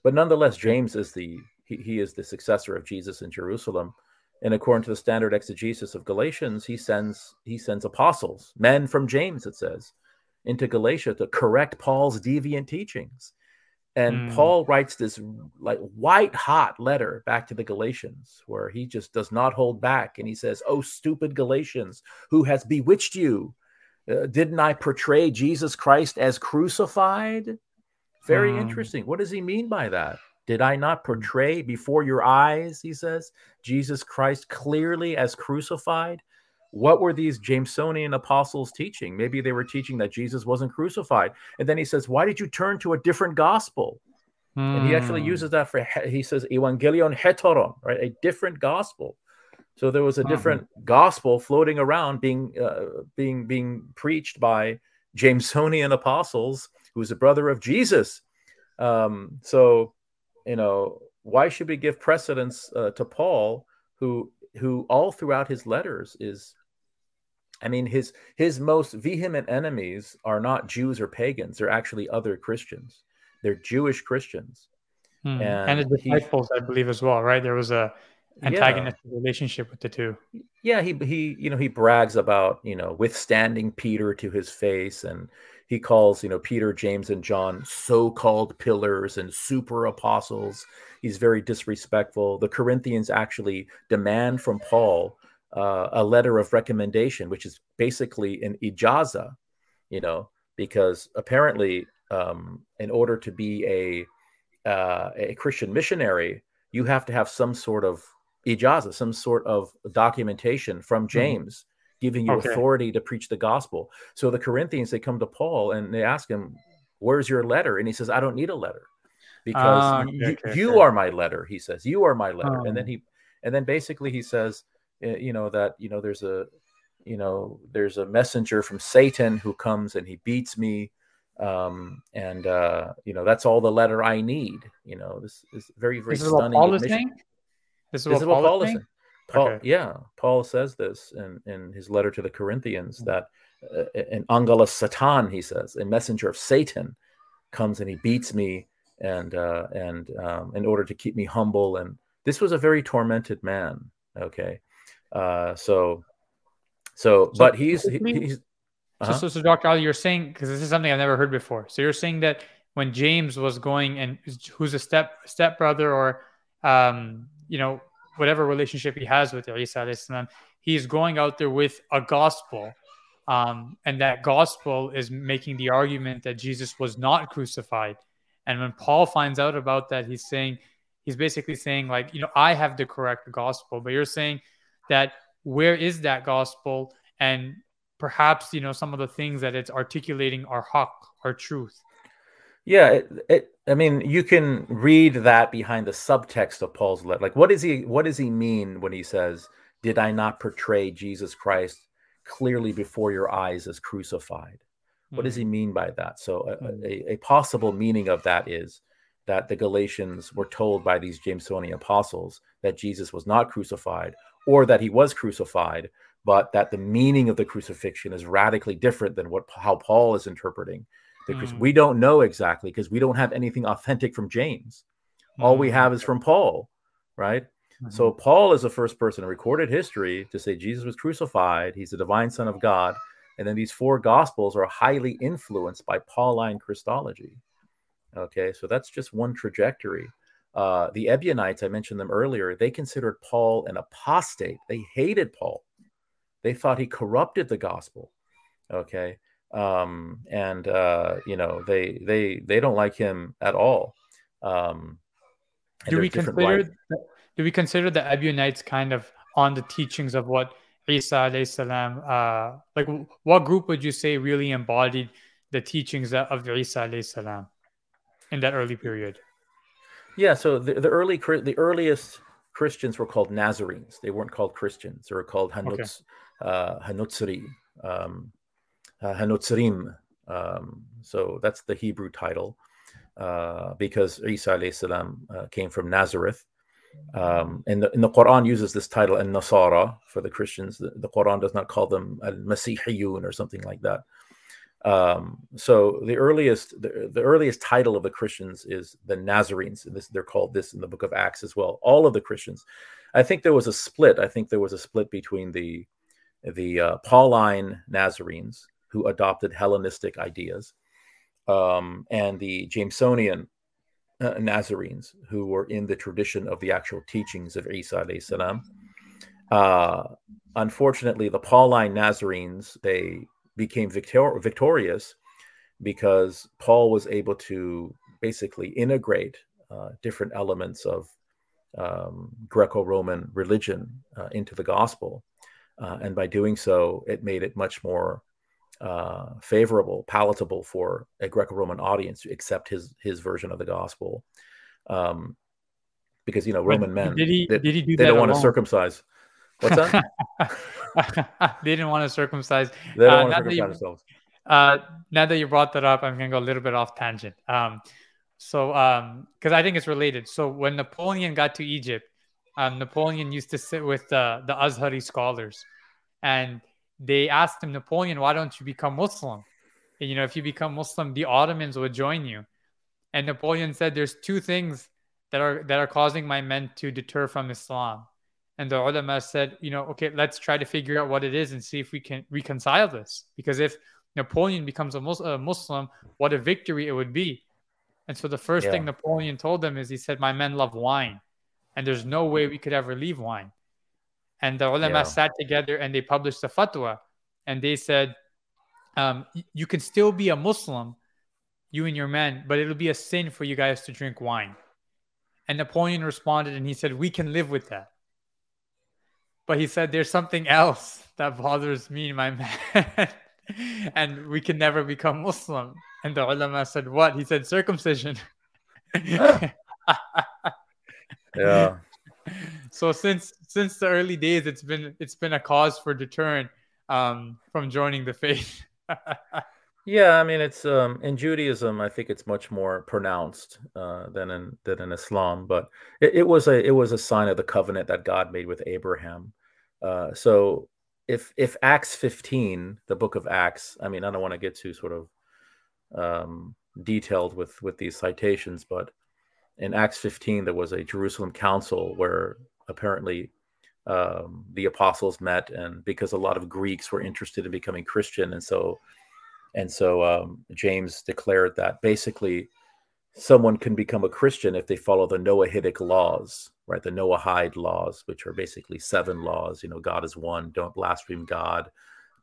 but nonetheless, James is the he, he is the successor of Jesus in Jerusalem and according to the standard exegesis of Galatians, he sends he sends apostles, men from James, it says, into Galatia to correct Paul's deviant teachings. And mm. Paul writes this like white hot letter back to the Galatians, where he just does not hold back, and he says, "Oh, stupid Galatians, who has bewitched you? Uh, didn't I portray Jesus Christ as crucified? Very mm. interesting. What does he mean by that? Did I not portray before your eyes, he says, Jesus Christ clearly as crucified? What were these Jamesonian apostles teaching? Maybe they were teaching that Jesus wasn't crucified. And then he says, Why did you turn to a different gospel? Mm. And he actually hmm. uses that for, he says, Evangelion heteron, right? A different gospel. So there was a different mm-hmm. gospel floating around being, uh, being, being preached by Jamesonian apostles, who was a brother of Jesus. Um, so you know, why should we give precedence uh, to Paul, who who all throughout his letters is I mean, his his most vehement enemies are not Jews or pagans; they're actually other Christians. They're Jewish Christians, hmm. and, and the disciples, he, I believe, as well. Right? There was a antagonistic yeah. relationship with the two. Yeah, he he you know he brags about you know withstanding Peter to his face, and he calls you know Peter, James, and John so-called pillars and super apostles. He's very disrespectful. The Corinthians actually demand from Paul uh, a letter of recommendation, which is basically an ijaza, you know, because apparently, um, in order to be a uh, a Christian missionary, you have to have some sort of ijaza, some sort of documentation from mm-hmm. James. Giving you okay. authority to preach the gospel. So the Corinthians, they come to Paul and they ask him, Where's your letter? And he says, I don't need a letter because uh, okay, you, okay, you are my letter. He says, You are my letter. And then oh. he, and then basically he says, eh, you know, that, you know, there's a, you know, there's a messenger from Satan who comes and he beats me. Um, and, uh, you know, that's all the letter I need. You know, this is very, very this stunning. Is what Paul is saying? This is what, Paul, Paul is saying? Paul, okay. yeah, Paul says this in, in his letter to the Corinthians that uh, an angelus Satan, he says, a messenger of Satan, comes and he beats me and uh, and um, in order to keep me humble. And this was a very tormented man. Okay, uh, so, so so but he's he's. Uh-huh. So, so, so, Dr. Ali, you're saying because this is something I've never heard before. So you're saying that when James was going and who's a step step brother or um, you know whatever relationship he has with Isa salam, he's going out there with a gospel. Um, and that gospel is making the argument that Jesus was not crucified. And when Paul finds out about that, he's saying, he's basically saying, like, you know, I have the correct gospel, but you're saying that where is that gospel? And perhaps, you know, some of the things that it's articulating are haq, are truth. Yeah, it, it, I mean, you can read that behind the subtext of Paul's letter. Like, what does he what does he mean when he says, "Did I not portray Jesus Christ clearly before your eyes as crucified?" Mm-hmm. What does he hmm. mean by that? So, a, mm-hmm. a, a, possible meaning of that is that the Galatians were told by these Jamesonian apostles that Jesus was not crucified, or that he was crucified, but that the meaning of the crucifixion is radically different than what how Paul is interpreting because mm. we don't know exactly because we don't have anything authentic from James. Mm. All we have is from Paul, right? Mm-hmm. So Paul is the first person in recorded history to say Jesus was crucified. He's the divine Son of God, and then these four Gospels are highly influenced by Pauline Christology. Okay, so that's just one trajectory. Uh, the Ebionites, I mentioned them earlier, they considered Paul an apostate. They hated Paul. They thought he corrupted the gospel. Okay um, and uh, you know they they they don't like him at all. Um, do we consider do we consider the Ebionites kind of on the teachings of what Isa alayhi salam? Uh, like what group would you say really embodied the teachings of Isa alayhi salam in that early period? Yeah, so the, the early the earliest Christians were called Nazarenes. They weren't called Christians. They were called Hanutz, okay. uh, Hanutzri. Um, uh, Hanotzrim. Um, so that's the Hebrew title uh, because Isa salam, uh, came from Nazareth. Um, and, the, and the Quran uses this title in Nasara for the Christians. The, the Quran does not call them al Masihiyun or something like that. Um, so the earliest the, the, earliest title of the Christians is the Nazarenes. This, they're called this in the book of Acts as well. All of the Christians. I think there was a split. I think there was a split between the the uh, Pauline Nazarenes who adopted Hellenistic ideas, um, and the Jamesonian uh, Nazarenes, who were in the tradition of the actual teachings of Isa salam. Uh, unfortunately, the Pauline Nazarenes they became victor- victorious because Paul was able to basically integrate uh, different elements of um, Greco-Roman religion uh, into the gospel, uh, and by doing so, it made it much more uh, favorable, palatable for a Greco-Roman audience to accept his his version of the gospel. Um, because you know Roman men did he, they, did he do they don't want to circumcise. What's that? they didn't want to circumcise. they don't Uh, want to circumcise you- themselves. Uh, now that you brought that up, I'm gonna go a little bit off tangent. Um, so um, because I think it's related. So when Napoleon got to Egypt, um, Napoleon used to sit with the the Azhari scholars, and they asked him, Napoleon, why don't you become Muslim? And, you know, if you become Muslim, the Ottomans would join you. And Napoleon said, "There's two things that are that are causing my men to deter from Islam." And the ulama said, "You know, okay, let's try to figure out what it is and see if we can reconcile this. Because if Napoleon becomes a, Mus- a Muslim, what a victory it would be." And so the first Yeah. thing Napoleon told them is he said, "My men love wine, and there's no way we could ever leave wine." And the ulama Yeah. sat together and they published a fatwa, and they said, um, "You can still be a Muslim, you and your men, but it'll be a sin for you guys to drink wine." And Napoleon responded and he said, "We can live with that." But he said, "There's something else that bothers me, and my man." and we can never become Muslim. And the ulama said, What? He said, Circumcision. Yeah, so since since the early days it's been it's been a cause for deterrent um, from joining the faith. yeah. I mean, it's um, in Judaism. I think it's much more pronounced uh, than in than in Islam. But it, it was a it was a sign of the covenant that God made with Abraham. Uh, so if if Acts 15, the book of Acts. I mean, I don't want to get too sort of um, detailed with with these citations, but in Acts 15, there was a Jerusalem council where apparently um, the apostles met, and because a lot of Greeks were interested in becoming Christian, and so and so um, James declared that basically someone can become a Christian if they follow the Noahidic laws, right? The Noahide laws, which are basically seven laws. You know, God is one. Don't blaspheme God.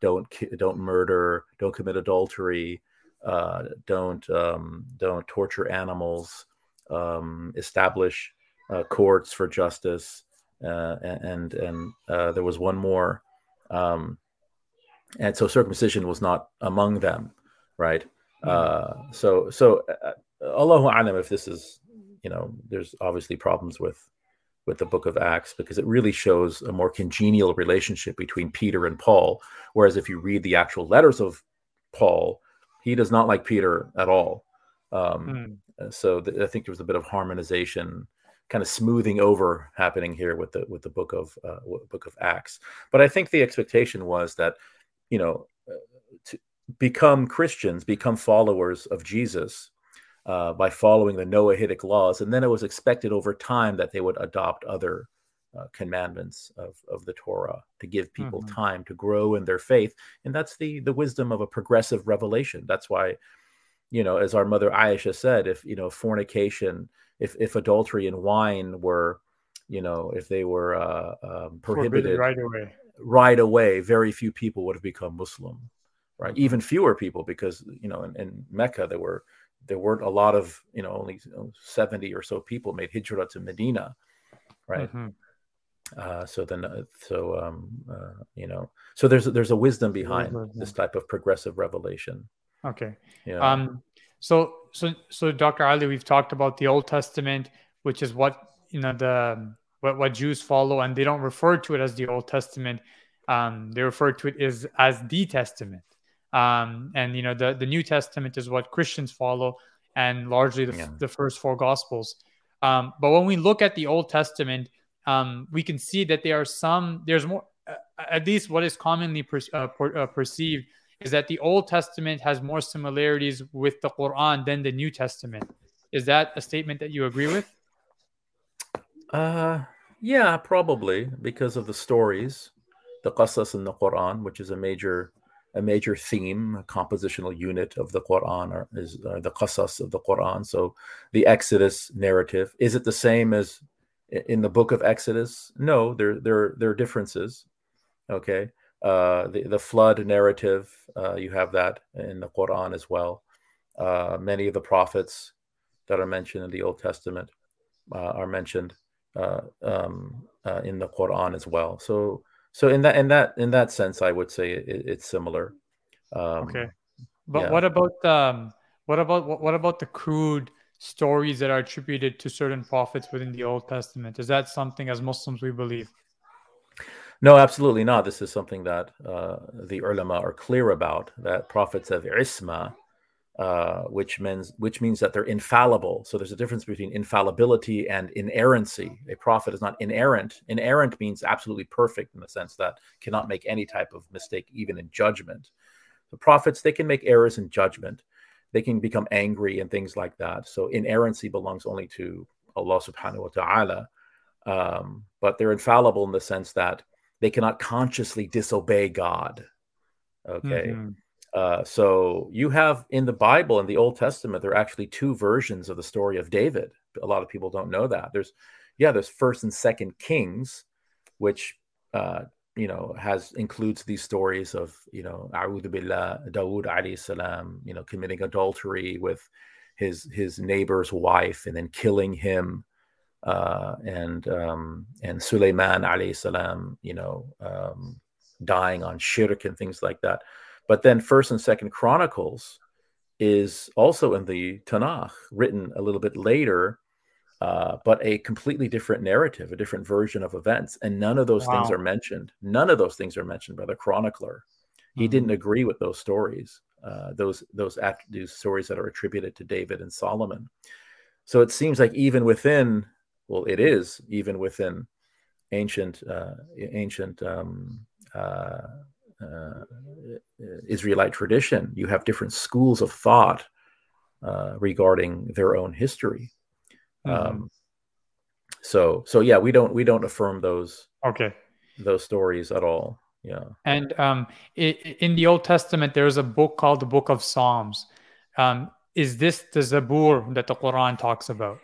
Don't don't murder. Don't commit adultery. Uh, don't um, don't torture animals. Um, establish uh, courts for justice. Uh, and and uh, there was one more. Um, and so circumcision was not among them, right? Uh, so so uh, Allahu alam if this is you know there's obviously problems with with the book of Acts because it really shows a more congenial relationship between Peter and Paul. Whereas if you read the actual letters of Paul, he does not like Peter at all. Um, Mm. so th- I think there was a bit of harmonization, kind of smoothing over happening here with the with the book of uh, book of Acts. But I think the expectation was that you know uh, to become Christians, become followers of Jesus uh, by following the Noahidic laws, and then it was expected over time that they would adopt other uh, commandments of, of the Torah to give people Mhm. time to grow in their faith, and that's the the wisdom of a progressive revelation. That's why, you know, as our mother Aisha said, if you know fornication, if if adultery and wine were, you know, if they were uh, um, prohibited Forbidden right away. right away, very few people would have become Muslim, right? Mhm. Even fewer people, because you know, in, in Mecca there were there weren't a lot of you know only you know, seventy or so people made hijrah to Medina, right? Mhm. Uh, so then, uh, so um, uh, you know, so there's there's a wisdom behind this type of progressive revelation. Okay. Yeah. Um, so so so Dr. Ali, we've talked about the Old Testament, which is what you know the what, what Jews follow, and they don't refer to it as the Old Testament. Um, they refer to it as as the Testament. Um, and you know the the New Testament is what Christians follow, and largely the, Yeah. the first four Gospels. Um, but when we look at the Old Testament, um, we can see that there are some. There's more. Uh, at least what is commonly per, uh, per, uh, perceived is that the Old Testament has more similarities with the Quran than the New Testament. Is that a statement that you agree with? Uh, yeah, probably because of the stories, the qasas in the Quran, which is a major a major theme, a compositional unit of the Quran, or is uh, the qasas of the Quran. So the Exodus narrative is it the same as in the book of Exodus? No, there there there are differences. Okay, uh, the the flood narrative, uh, you have that in the Quran as well. Uh, many of the prophets that are mentioned in the Old Testament uh, are mentioned uh, um, uh, in the Quran as well. So so in that in that in that sense, I would say it, it's similar. Um, okay, but yeah. what about um, what about what about the crude stories that are attributed to certain prophets within the Old Testament? Is that something as Muslims we believe? No, absolutely not. This is something that uh, the ulama are clear about that prophets have isma, uh, which means which means that they're infallible. So there's a difference between infallibility and inerrancy. A prophet is not inerrant. Inerrant means absolutely perfect in the sense that cannot make any type of mistake, even in judgment. The prophets they can make errors in judgment, they can become angry and things like that. So inerrancy belongs only to Allah Subhanahu wa Taala. Um, but they're infallible in the sense that they cannot consciously disobey God. Okay. Mm-hmm. Uh, so you have in the Bible, in the Old Testament, there are actually two versions of the story of David. A lot of people don't know that. There's, yeah, there's First and Second Kings, which uh, you know has includes these stories of you know A'udhu Billah, Dawood alayhi salam, you know, committing adultery with his his neighbor's wife and then killing him uh, and um, and Sulaiman alayhi salam, you know, um, dying on shirk and things like that. But then First and Second Chronicles is also in the Tanakh, written a little bit later, uh, but a completely different narrative, a different version of events, and none of those wow. things are mentioned. None of those things are mentioned by the chronicler. Mm-hmm. He didn't agree with those stories, uh, those those those stories that are attributed to David and Solomon. So it seems like even within well, it is even within ancient uh, ancient um, uh, uh, Israelite tradition. You have different schools of thought uh, regarding their own history. Mm-hmm. Um, so so yeah, we don't we don't affirm those okay those stories at all. Yeah. And um, in the Old Testament, there's a book called the Book of Psalms. Um, is this the Zabur that the Quran talks about?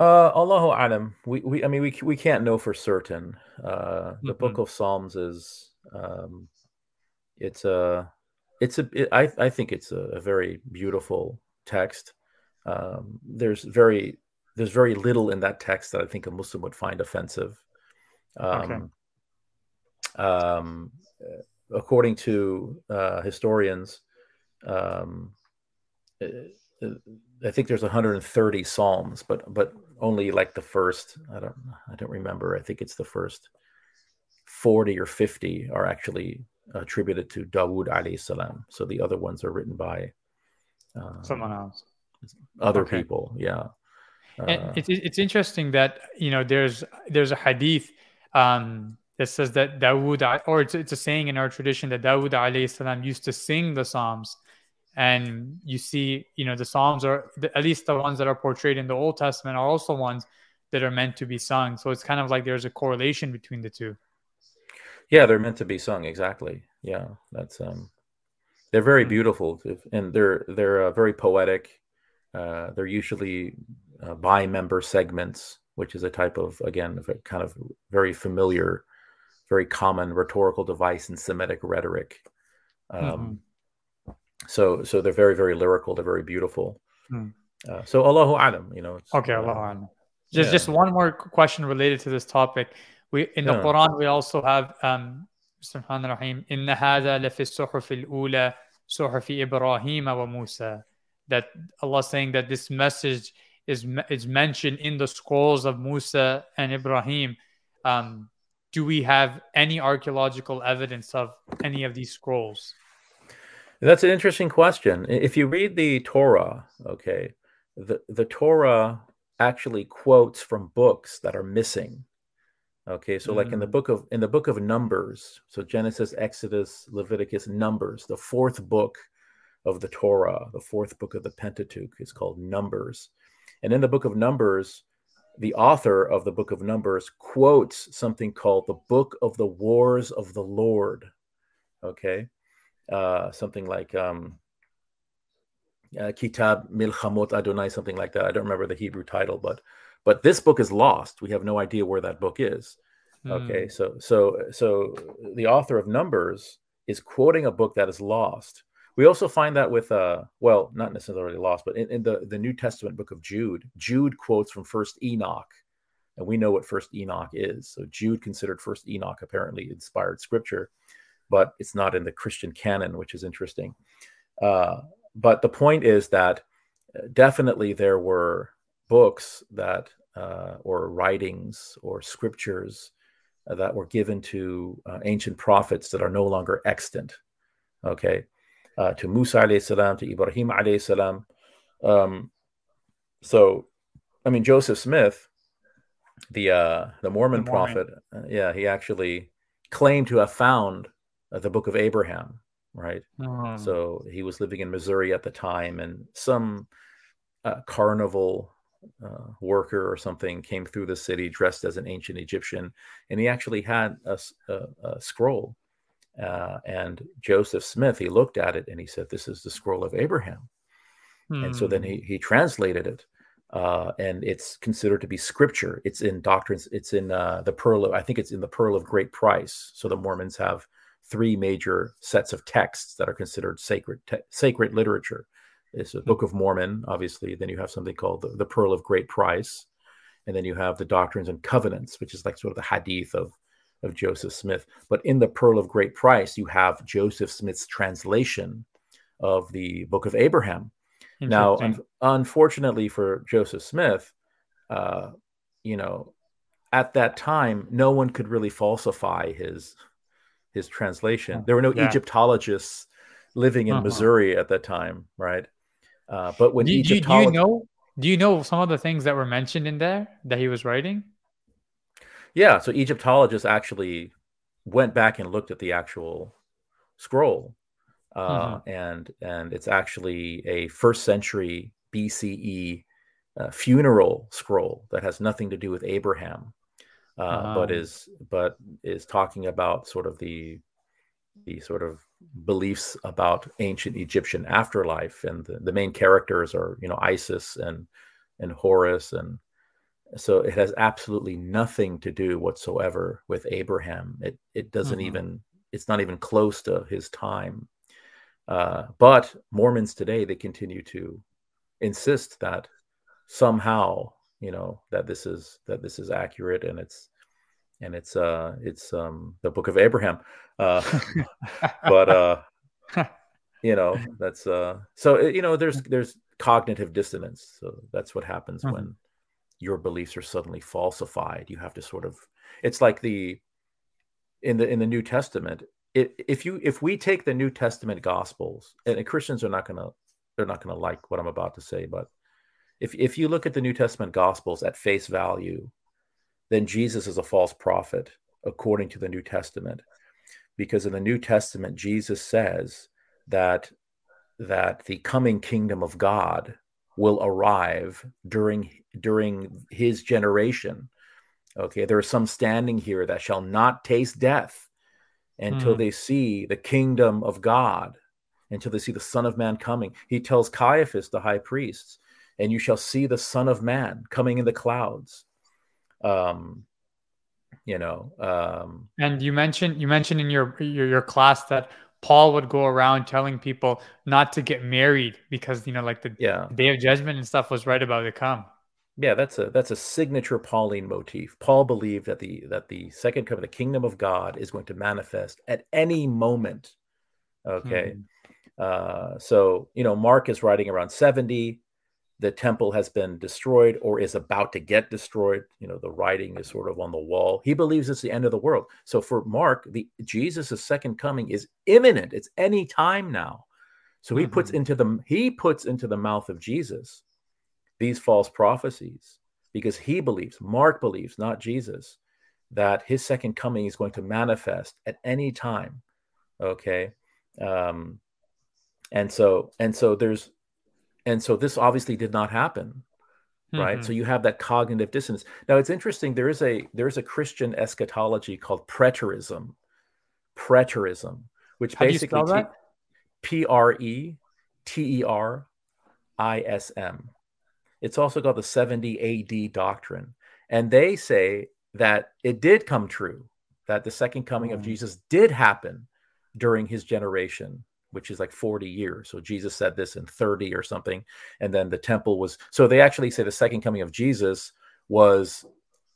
Uh, Allahu alam. We, we, I mean, we we can't know for certain. Uh, the mm-hmm. Book of Psalms is, um, it's a, it's a. It, I I think it's a, a very beautiful text. Um, there's very there's very little in that text that I think a Muslim would find offensive. Um, okay. um, according to uh, historians, um, I think there's 130 psalms, but but only like the first. I don't I don't remember. I think it's the first 40 or 50 are actually attributed to Dawood alayhi salam. So the other ones are written by um, someone else, other okay. people. Yeah. Uh, it's it's interesting that you know there's there's a hadith um, that says that Dawood or it's it's a saying in our tradition that Dawood alayhi salam used to sing the psalms and you see you know the psalms are at least the ones that are portrayed in the old testament are also ones that are meant to be sung. So it's kind of like there's a correlation between the two. Yeah they're meant to be sung exactly. Yeah that's um they're very mm-hmm. beautiful and they're they're uh, very poetic. Uh, they're usually uh, bimember segments which is a type of again of a kind of very familiar very common rhetorical device in semitic rhetoric. Um, mm-hmm so so they're very very lyrical they're very beautiful hmm. uh, so allahu alam you know okay uh, allahu alam just yeah. just one more question related to this topic we in the yeah. quran we also have um rahim inna hadha la fi suhuf al-ula suhuf ibrahim wa musa that allah saying that this message is is mentioned in the scrolls of musa and ibrahim um do we have any archaeological evidence of any of these scrolls that's an interesting question. If you read the Torah, okay, the, the Torah actually quotes from books that are missing. Okay, so mm. like in the mm. book of in the book of Numbers, so Genesis, Exodus, Leviticus, Numbers, the fourth book of the Torah, the fourth book of the Pentateuch is called Numbers. And in the book of Numbers, the author of the book of Numbers quotes something called the book of the wars of the Lord. Okay uh, something like um, uh, Kitab Milchamot Adonai, something like that. I don't remember the Hebrew title, but but this book is lost. We have no idea where that book is. Mm. Okay, so so so the author of Numbers is quoting a book that is lost, We also find that with uh well, not necessarily lost, but in, in the the New Testament book of Jude, Jude quotes from First Enoch, and we know what First Enoch is. So Jude considered First Enoch apparently inspired scripture, but it's not in the Christian canon, which is interesting. Uh, but the point is that uh, definitely there were books that uh, or writings or scriptures uh, that were given to uh, ancient prophets that are no longer extant. Okay, uh, to Musa alayhi salam, to Ibrahim alayhi salam. Um, so, I mean, Joseph Smith, the uh, the Mormon, the Mormon. prophet, uh, yeah, he actually claimed to have found the Book of Abraham, right? Oh. So he was living in Missouri at the time, and some carnival uh, worker or something came through the city dressed as an ancient Egyptian, and he actually had a, a, a scroll. Uh, and Joseph Smith, he looked at it and he said, "This is the scroll of Abraham." Hmm. And so then he he translated it, uh, and it's considered to be scripture. It's in doctrines. It's in uh, the pearl. Of, I think it's in the pearl of great price. So the Mormons have three major sets of texts that are considered sacred te- sacred literature it's a Book of Mormon, obviously. Then you have something called the, the Pearl of Great Price, and then you have the Doctrines and Covenants, which is like sort of the Hadith of of Joseph Smith. But in the Pearl of Great Price, you have Joseph Smith's translation of the Book of Abraham. Now, un- unfortunately for Joseph Smith, uh, you know, at that time, no one could really falsify his his translation. There were no yeah. Egyptologists living in uh-huh. Missouri at that time, right? Uh, but when do, Egyptolog- do, you know do you know some of the things that were mentioned in there that he was writing? Yeah, so Egyptologists actually went back and looked at the actual scroll, uh, mm-hmm. and and it's actually a first century BCE uh, funeral scroll that has nothing to do with Abraham, uh, but is but is talking about sort of the the sort of beliefs about ancient Egyptian afterlife, and the, the main characters are you know Isis and and Horus, and so it has absolutely nothing to do whatsoever with Abraham. It it doesn't mm-hmm. even it's not even close to his time. Uh, but Mormons today they continue to insist that somehow you know that this is that this is accurate and it's and it's uh it's um the book of abraham uh but uh you know that's uh so you know there's there's cognitive dissonance so that's what happens mm-hmm. when your beliefs are suddenly falsified you have to sort of it's like the in the in the new testament it, if you if we take the new testament gospels and, and christians are not gonna they're not gonna like what i'm about to say but if if you look at the new testament gospels at face value then Jesus is a false prophet according to the New Testament. Because in the New Testament, Jesus says that, that the coming kingdom of God will arrive during, during his generation. Okay, there are some standing here that shall not taste death until mm. they see the kingdom of God, until they see the Son of Man coming. He tells Caiaphas, the high priest, and you shall see the Son of Man coming in the clouds. Um, you know um, and you mentioned you mentioned in your, your your class that paul would go around telling people not to get married because you know like the yeah. day of judgment and stuff was right about to come. Yeah that's a that's a signature pauline motif. Paul believed that the that the second coming the kingdom of god is going to manifest at any moment. Okay. Mm-hmm. uh so you know mark is writing around 70 the temple has been destroyed or is about to get destroyed. You know the writing is sort of on the wall. He believes it's the end of the world. So for mark the jesus' second coming is imminent. It's any time now. So he mm-hmm. puts into the he puts into the mouth of jesus these false prophecies because he believes mark believes not jesus that his second coming is going to manifest at any time. Okay? Um and so and so there's and so this obviously did not happen right mm-hmm. so you have that cognitive dissonance now it's interesting there is a there is a christian eschatology called preterism preterism which How basically P R E T E R I S M. it's also called the 70 ad doctrine and they say that it did come true that the second coming mm. of jesus did happen during his generation which is like 40 years. So Jesus said this in 30 or something. And then the temple was, so they actually say the second coming of Jesus was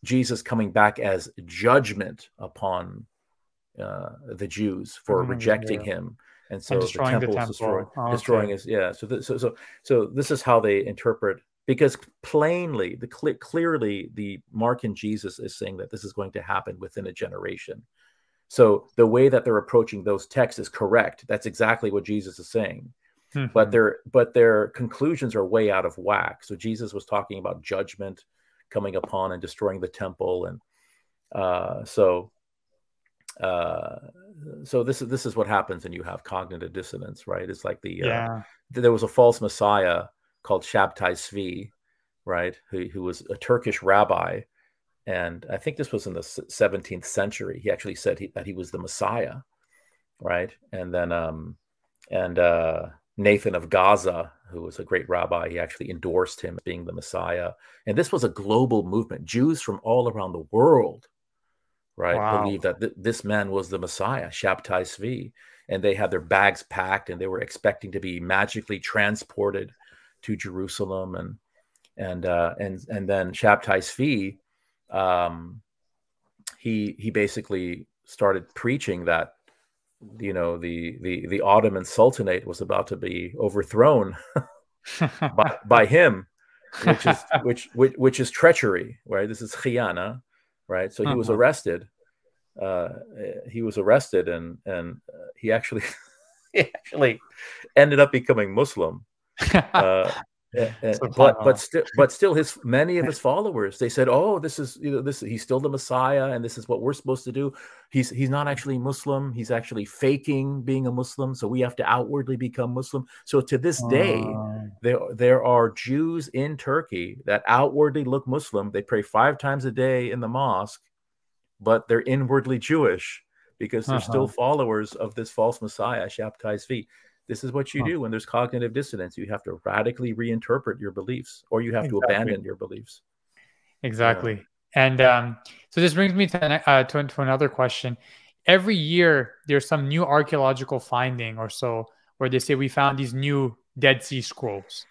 Jesus coming back as judgment upon uh, the Jews for mm, rejecting yeah. him. And so and the temple, the temple. was destroyed, oh, okay. destroying his, yeah. So, th- so, so, so this is how they interpret because plainly the cl- clearly the markan jesus is saying that this is going to happen within a generation so the way that they're approaching those texts is correct. That's exactly what Jesus is saying. Mm-hmm. But their but their conclusions are way out of whack. So Jesus was talking about judgment coming upon and destroying the temple, and uh, so uh, so this is this is what happens when you have cognitive dissonance, right? It's like the uh, yeah. uh, there was a false messiah called Shabtai Tzvi, right? Who who was a Turkish rabbi and I think this was in the 17th century. He actually said he, that he was the Messiah, right? And then, um, and uh, Nathan of Gaza, who was a great rabbi, he actually endorsed him being the Messiah. And this was a global movement. Jews from all around the world, right, wow. believed that th- this man was the Messiah, Shabtai Tzvi. And they had their bags packed, and they were expecting to be magically transported to Jerusalem, and and uh, and and then Shabtai Tzvi um, he he basically started preaching that you know the the the Ottoman Sultanate was about to be overthrown by, by him, which is which, which which is treachery, right? This is khiyana, right? So he uh-huh. was arrested. Uh, he was arrested, and and uh, he actually he actually ended up becoming Muslim. Uh, but but still but still his many of his followers they said oh this is you know this he's still the messiah and this is what we're supposed to do. He's he's not actually muslim he's actually faking being a muslim so we have to outwardly become muslim. So to this day uh, there there are jews in turkey that outwardly look muslim. They pray five times a day in the mosque but they're inwardly jewish because they're uh-huh. still followers of this false messiah Shabtai Tzvi this is what you huh. do when there's cognitive dissonance. You have to radically reinterpret your beliefs, or you have exactly. to abandon your beliefs. Exactly. Yeah. And um, so this brings me to, uh, to, to another question. Every year, there's some new archaeological finding or so where they say we found these new Dead Sea Scrolls.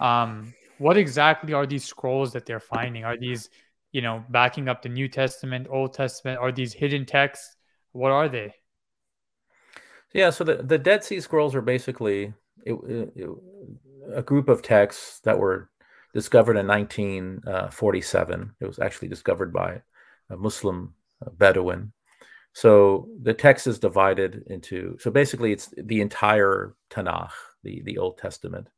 Um, what exactly are these scrolls that they're finding? Are these, you know, backing up the New Testament, Old Testament? Are these hidden texts? What are they? Yeah, so the, the Dead Sea Scrolls are basically it, it, a group of texts that were discovered in 1947. Uh, it was actually discovered by a Muslim Bedouin. So the text is divided into, so basically it's the entire Tanakh, the, the Old Testament,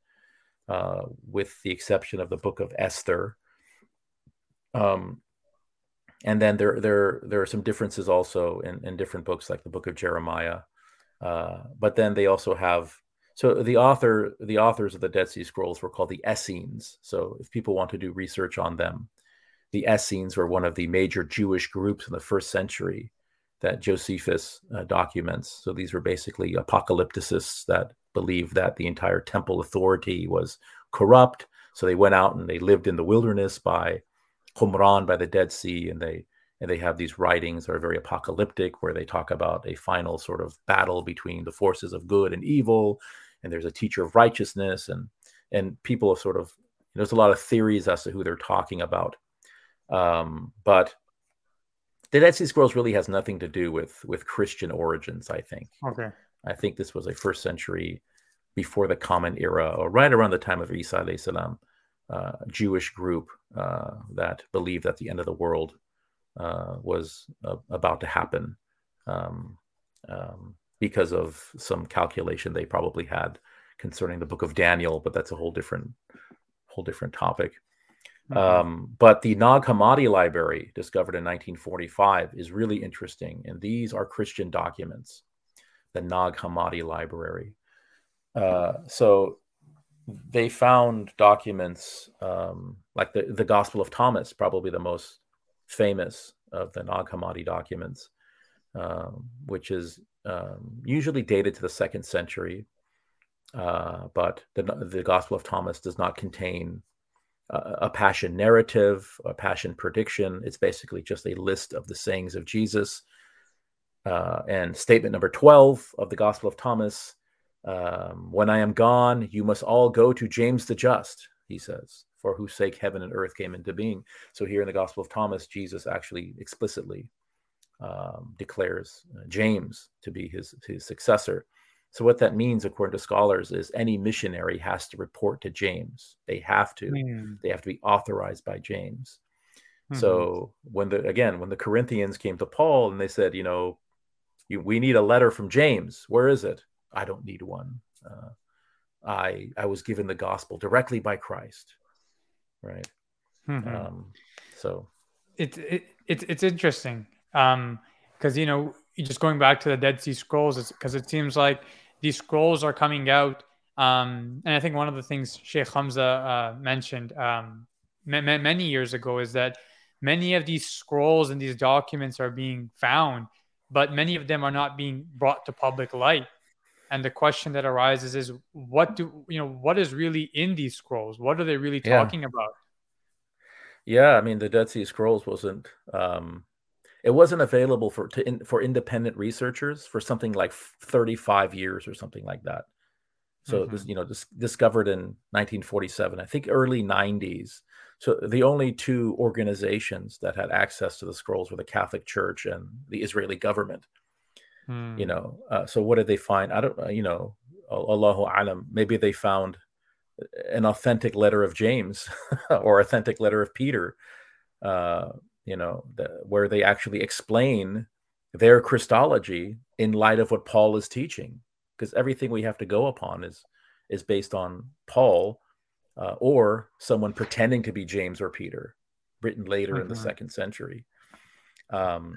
uh, with the exception of the book of Esther. Um, and then there, there, there are some differences also in, in different books, like the book of Jeremiah uh, but then they also have so the author the authors of the Dead Sea Scrolls were called the Essenes. So if people want to do research on them, the Essenes were one of the major Jewish groups in the first century that Josephus uh, documents. So these were basically apocalypticists that believed that the entire temple authority was corrupt. So they went out and they lived in the wilderness by Qumran, by the Dead Sea, and they and they have these writings that are very apocalyptic where they talk about a final sort of battle between the forces of good and evil and there's a teacher of righteousness and and people have sort of there's a lot of theories as to who they're talking about. Um, but the dead sea scrolls really has nothing to do with with christian origins i think. Okay. I think this was a first century before the common era or right around the time of isa salam uh, jewish group uh, that believed that the end of the world uh, was uh, about to happen um, um, because of some calculation they probably had concerning the book of Daniel, but that's a whole different whole different topic. Mm-hmm. Um, but the Nag Hammadi library, discovered in 1945, is really interesting, and these are Christian documents. The Nag Hammadi library. Uh, so they found documents um, like the, the Gospel of Thomas, probably the most famous of the Nag Hammadi documents, uh, which is um, usually dated to the second century. Uh, but the, the Gospel of Thomas does not contain a, a passion narrative, a passion prediction. It's basically just a list of the sayings of Jesus. Uh, and statement number 12 of the Gospel of Thomas Um, when I am gone, you must all go to James the Just, he says, for whose sake heaven and earth came into being. So here in the Gospel of Thomas, Jesus actually explicitly um, declares uh, James to be his, his successor. So what that means, according to scholars, is any missionary has to report to James. They have to. Mm. They have to be authorized by James. Mm-hmm. So when the again when the Corinthians came to Paul and they said, you know, you, we need a letter from James. Where is it? I don't need one. Uh, I I was given the gospel directly by Christ, right? Mm-hmm. Um, so it's it, it, it's interesting because um, you know just going back to the Dead Sea Scrolls, because it seems like these scrolls are coming out. Um, and I think one of the things Sheikh Hamza uh, mentioned um, m- m- many years ago is that many of these scrolls and these documents are being found, but many of them are not being brought to public light. And the question that arises is, what do you know? What is really in these scrolls? What are they really talking yeah. about? Yeah, I mean, the Dead Sea Scrolls wasn't um, it wasn't available for to in, for independent researchers for something like 35 years or something like that so mm-hmm. it was you know dis- discovered in 1947 i think early 90s so the only two organizations that had access to the scrolls were the catholic church and the israeli government mm. you hmm. know uh, so what did they find i don't uh, you know allahu alam maybe they found an authentic letter of james or authentic letter of peter uh, you know, the, where they actually explain their Christology in light of what Paul is teaching, because everything we have to go upon is is based on Paul uh, or someone pretending to be James or Peter, written later mm-hmm. in the mm-hmm. second century. Um,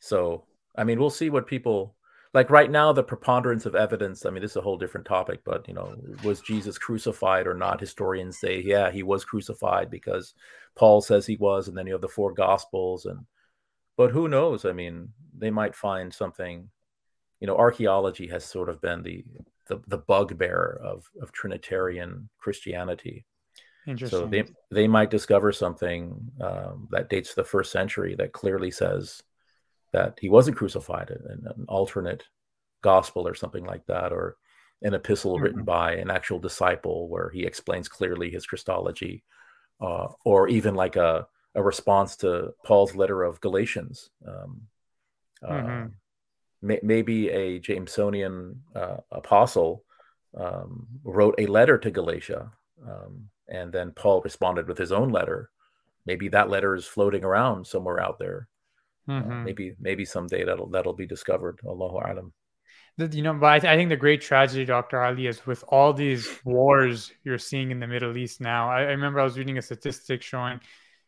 so, I mean, we'll see what people like right now. The preponderance of evidence. I mean, this is a whole different topic, but you know, was Jesus crucified or not? Historians say, yeah, he was crucified because Paul says he was, and then you have the four gospels and but who knows? I mean, they might find something. You know, archaeology has sort of been the the, the bugbear of of Trinitarian Christianity. So they they might discover something um, that dates to the first century that clearly says that he wasn't crucified, an, an alternate gospel or something like that, or an epistle mm-hmm. written by an actual disciple where he explains clearly his Christology uh, or even like a, a response to Paul's letter of Galatians. Um, uh, mm-hmm. may, maybe a Jamesonian uh, apostle um, wrote a letter to Galatia, um, and then Paul responded with his own letter. Maybe that letter is floating around somewhere out there. Uh, mm-hmm. maybe maybe someday that'll that'll be discovered. Allahu alam you know, but I, th- I, think the great tragedy, Dr. Ali, is with all these wars you're seeing in the Middle East now. I, I remember I was reading a statistic showing,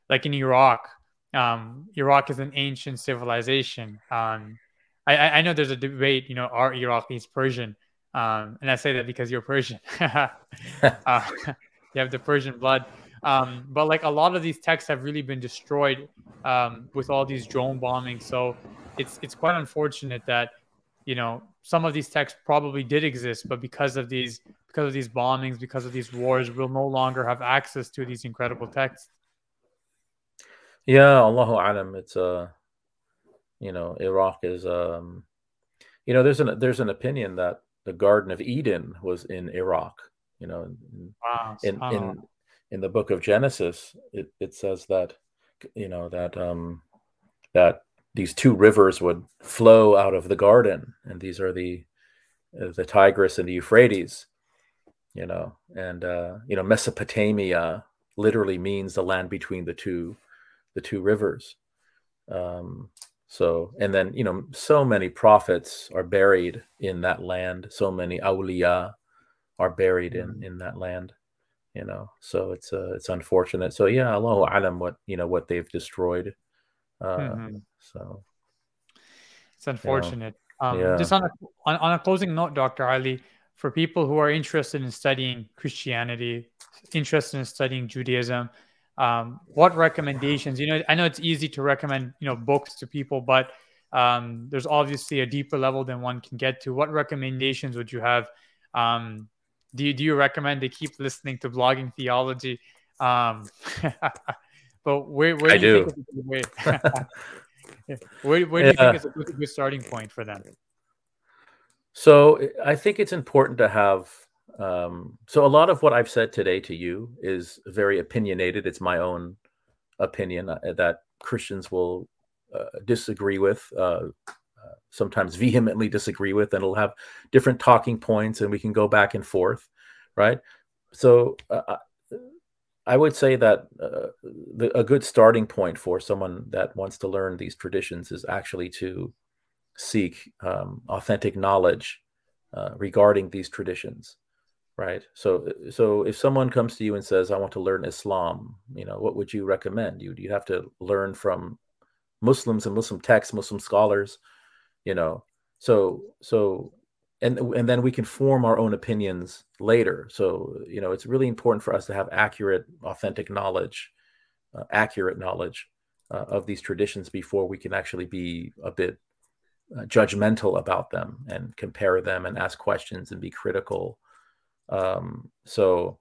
like in Iraq, um, Iraq is an ancient civilization. Um, I, I, know there's a debate, you know, are Iraqis Persian? Um, and I say that because you're Persian. uh, you have the Persian blood. Um, but like a lot of these texts have really been destroyed um, with all these drone bombings. So it's it's quite unfortunate that you know some of these texts probably did exist, but because of these because of these bombings, because of these wars, we'll no longer have access to these incredible texts. Yeah, Allahu alam. It's uh you know, Iraq is um you know, there's an there's an opinion that the Garden of Eden was in Iraq. You know, in wow. in, in, in the book of Genesis, it, it says that you know that um that these two rivers would flow out of the garden, and these are the uh, the Tigris and the Euphrates. You know, and uh, you know Mesopotamia literally means the land between the two the two rivers. Um, so, and then you know, so many prophets are buried in that land. So many awliya are buried in mm-hmm. in that land. You know, so it's uh, it's unfortunate. So yeah, Allahu alam what you know what they've destroyed. Uh, mm-hmm. So it's unfortunate. You know, um, yeah. Just on a, on, on a closing note, Dr. Ali, for people who are interested in studying Christianity, interested in studying Judaism, um, what recommendations? You know, I know it's easy to recommend you know books to people, but um, there's obviously a deeper level than one can get to. What recommendations would you have? Um, do you do you recommend they keep listening to blogging theology? Um, but where where do you think where, where do you think is a good, good starting point for them? So I think it's important to have. Um, so a lot of what I've said today to you is very opinionated. It's my own opinion uh, that Christians will uh, disagree with, uh, sometimes vehemently disagree with, and it'll have different talking points, and we can go back and forth, right? So uh, I would say that uh, the, a good starting point for someone that wants to learn these traditions is actually to seek um, authentic knowledge uh, regarding these traditions right so so if someone comes to you and says i want to learn islam you know what would you recommend you'd, you'd have to learn from muslims and muslim texts muslim scholars you know so so and and then we can form our own opinions later so you know it's really important for us to have accurate authentic knowledge uh, accurate knowledge uh, of these traditions before we can actually be a bit uh, judgmental about them and compare them and ask questions and be critical. Um, so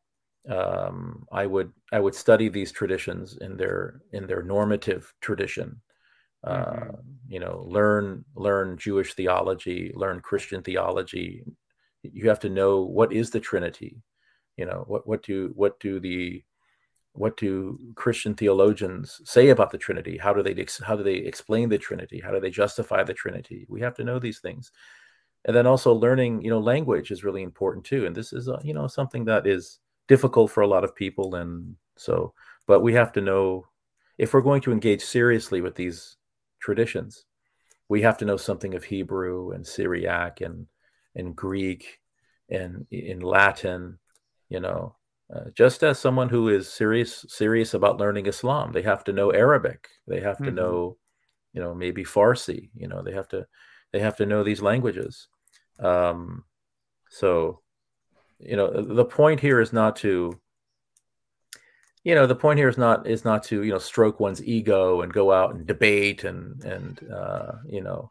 um, I would I would study these traditions in their in their normative tradition. Uh, mm-hmm. You know, learn learn Jewish theology, learn Christian theology. You have to know what is the Trinity. You know, what what do what do the what do Christian theologians say about the Trinity? How do they how do they explain the Trinity? How do they justify the Trinity? We have to know these things, and then also learning, you know, language is really important too. And this is, uh, you know, something that is difficult for a lot of people, and so, but we have to know if we're going to engage seriously with these traditions, we have to know something of Hebrew and Syriac and and Greek and in Latin, you know, uh, just as someone who is serious serious about learning Islam, they have to know Arabic. They have to mm-hmm. know, you know, maybe Farsi. You know, they have to they have to know these languages. Um, so, you know, the point here is not to, you know, the point here is not is not to you know stroke one's ego and go out and debate and and uh, you know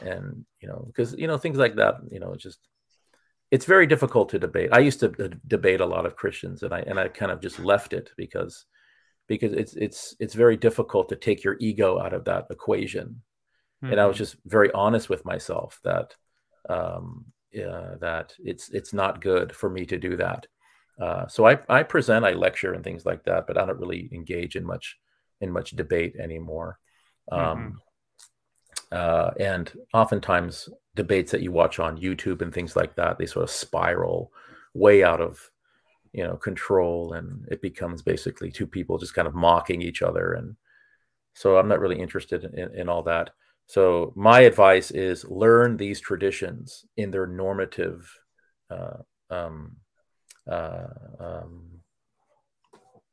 and you know because you know things like that you know just it's very difficult to debate. I used to debate a lot of Christians, and I and I kind of just left it because because it's it's it's very difficult to take your ego out of that equation. Mm-hmm. And I was mm-hmm. just very honest with myself that um, yeah, that it's it's not good for me to do that. Uh, so I I present, I lecture, and things like that, but I don't really engage in much in much debate anymore. Um, mm-hmm. uh, and oftentimes debates that you watch on YouTube and things like that, they sort of spiral way out of you know control and it becomes basically two people just kind of mocking each other and so i'm not really interested in, in all that so my advice is learn these traditions in their normative uh, um, uh, um,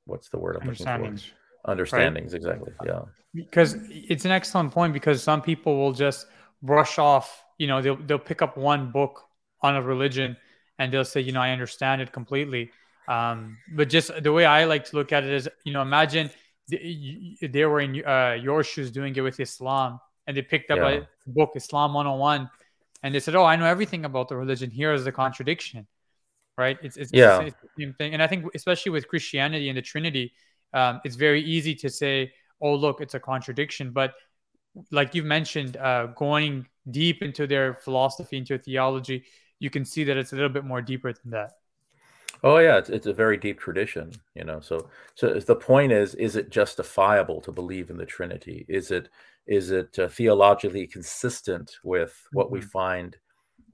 what's the word i'm looking for understandings right? exactly yeah because it's an excellent point because some people will just brush off you know they'll they'll pick up one book on a religion and they'll say you know I understand it completely. Um, but just the way I like to look at it is you know imagine they were in uh, your shoes doing it with Islam and they picked up yeah. a book Islam 101 and they said oh I know everything about the religion here is the contradiction right it's, it's, yeah. it's the same thing and I think especially with Christianity and the Trinity um, it's very easy to say oh look it's a contradiction but like you've mentioned, uh, going deep into their philosophy, into theology, you can see that it's a little bit more deeper than that. Oh yeah, it's, it's a very deep tradition, you know. So so the point is, is it justifiable to believe in the Trinity? Is it is it uh, theologically consistent with what mm-hmm. we find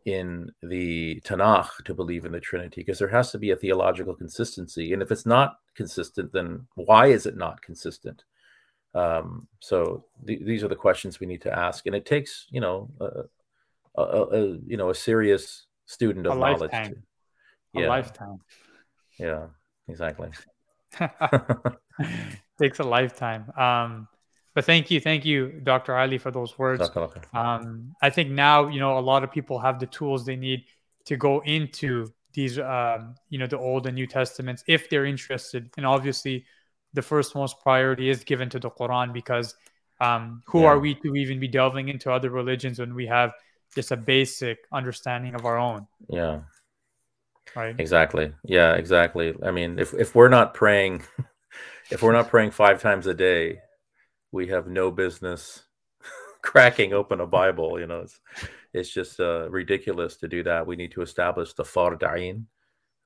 in the Tanakh to believe in the Trinity? Because there has to be a theological consistency, and if it's not consistent, then why is it not consistent? Um, so th- these are the questions we need to ask, and it takes you know a, a, a you know a serious student of knowledge. Lifetime. To, yeah. A lifetime. Yeah, exactly. takes a lifetime. Um, but thank you, thank you, Dr. Ali, for those words. Um, I think now you know a lot of people have the tools they need to go into these, um, you know, the Old and New Testaments if they're interested, and obviously the first most priority is given to the Quran because um, who yeah. are we to even be delving into other religions when we have just a basic understanding of our own? Yeah. Right. Exactly. Yeah, exactly. I mean, if, if we're not praying, if we're not praying five times a day, we have no business cracking open a Bible. You know, it's, it's just uh, ridiculous to do that. We need to establish the farda'in,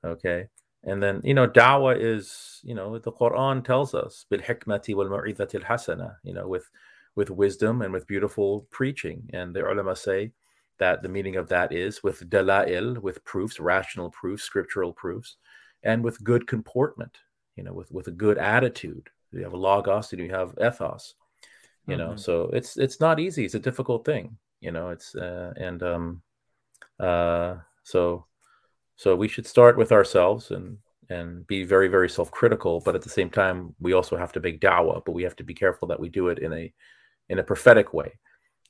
okay? And then, you know, da'wah is, you know, the Quran tells us, bil hikmati wal mu'idhati hasana, you know, with with wisdom and with beautiful preaching. And the ulama say that the meaning of that is with dalail, with proofs, rational proofs, scriptural proofs, and with good comportment, you know, with with a good attitude. You have a logos and you have ethos, you mm-hmm. know. So it's it's not easy. It's a difficult thing, you know. It's uh, and um, uh, so so we should start with ourselves and and be very very self-critical. But at the same time, we also have to make dawah. But we have to be careful that we do it in a in a prophetic way,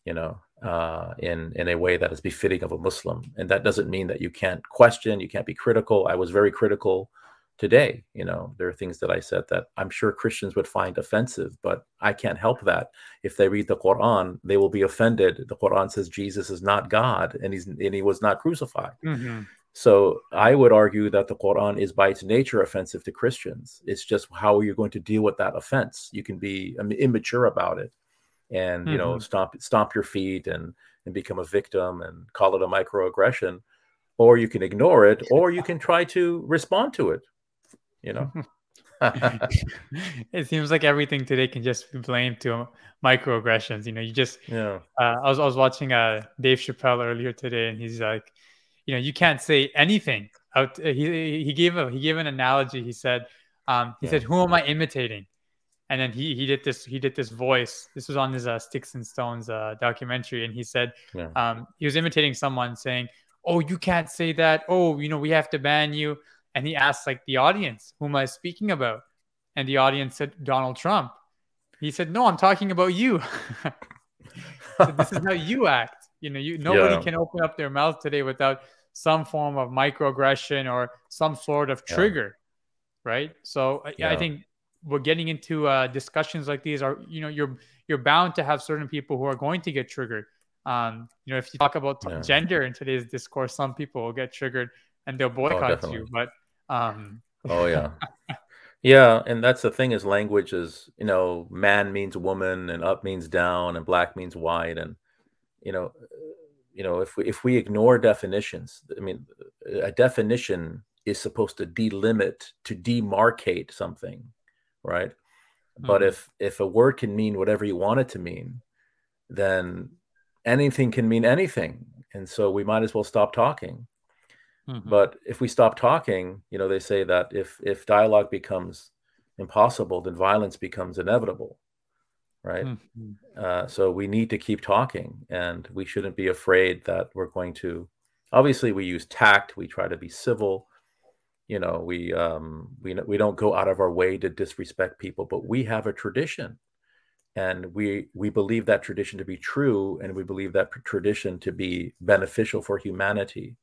you know, uh, in in a way that is befitting of a Muslim. And that doesn't mean that you can't question, you can't be critical. I was very critical today. You know, there are things that I said that I'm sure Christians would find offensive, but I can't help that. If they read the Quran, they will be offended. The Quran says Jesus is not God, and he's and he was not crucified. Mm-hmm. So I would argue that the Quran is by its nature offensive to Christians. It's just how are you going to deal with that offense? You can be mean, immature about it and you mm-hmm. know stomp stomp your feet and and become a victim and call it a microaggression or you can ignore it or you can try to respond to it you know it seems like everything today can just be blamed to microaggressions you know you just yeah uh, I, was, I was watching uh dave chappelle earlier today and he's like you know you can't say anything out he he gave a he gave an analogy he said um he yeah. said who am i imitating and then he he did this he did this voice. This was on his uh, Sticks and Stones uh, documentary, and he said yeah. um, he was imitating someone saying, "Oh, you can't say that. Oh, you know we have to ban you." And he asked like the audience, "Who am I speaking about?" And the audience said Donald Trump. He said, "No, I'm talking about you." so this is how you act. You know, you nobody yeah. can open up their mouth today without some form of microaggression or some sort of trigger, yeah. right? So yeah. I think we're getting into uh, discussions like these are you know you're you're bound to have certain people who are going to get triggered um, you know if you talk about yeah. gender in today's discourse some people will get triggered and they'll oh, boycott oh, you but um... oh yeah yeah and that's the thing is language is you know man means woman and up means down and black means white and you know you know if we if we ignore definitions i mean a definition is supposed to delimit to demarcate something right? Mm-hmm. But if if a word can mean whatever you want it to mean, then anything can mean anything, and so we might as well stop talking. Mm-hmm. But if we stop talking, you know, they say that if if dialogue becomes impossible, then violence becomes inevitable, right? Mm-hmm. Uh, so we need to keep talking, and we shouldn't be afraid that we're going to. Obviously, we use tact. We try to be civil you know we um we we don't go out of our way to disrespect people but we have a tradition and we we believe that tradition to be true and we believe that tradition to be beneficial for humanity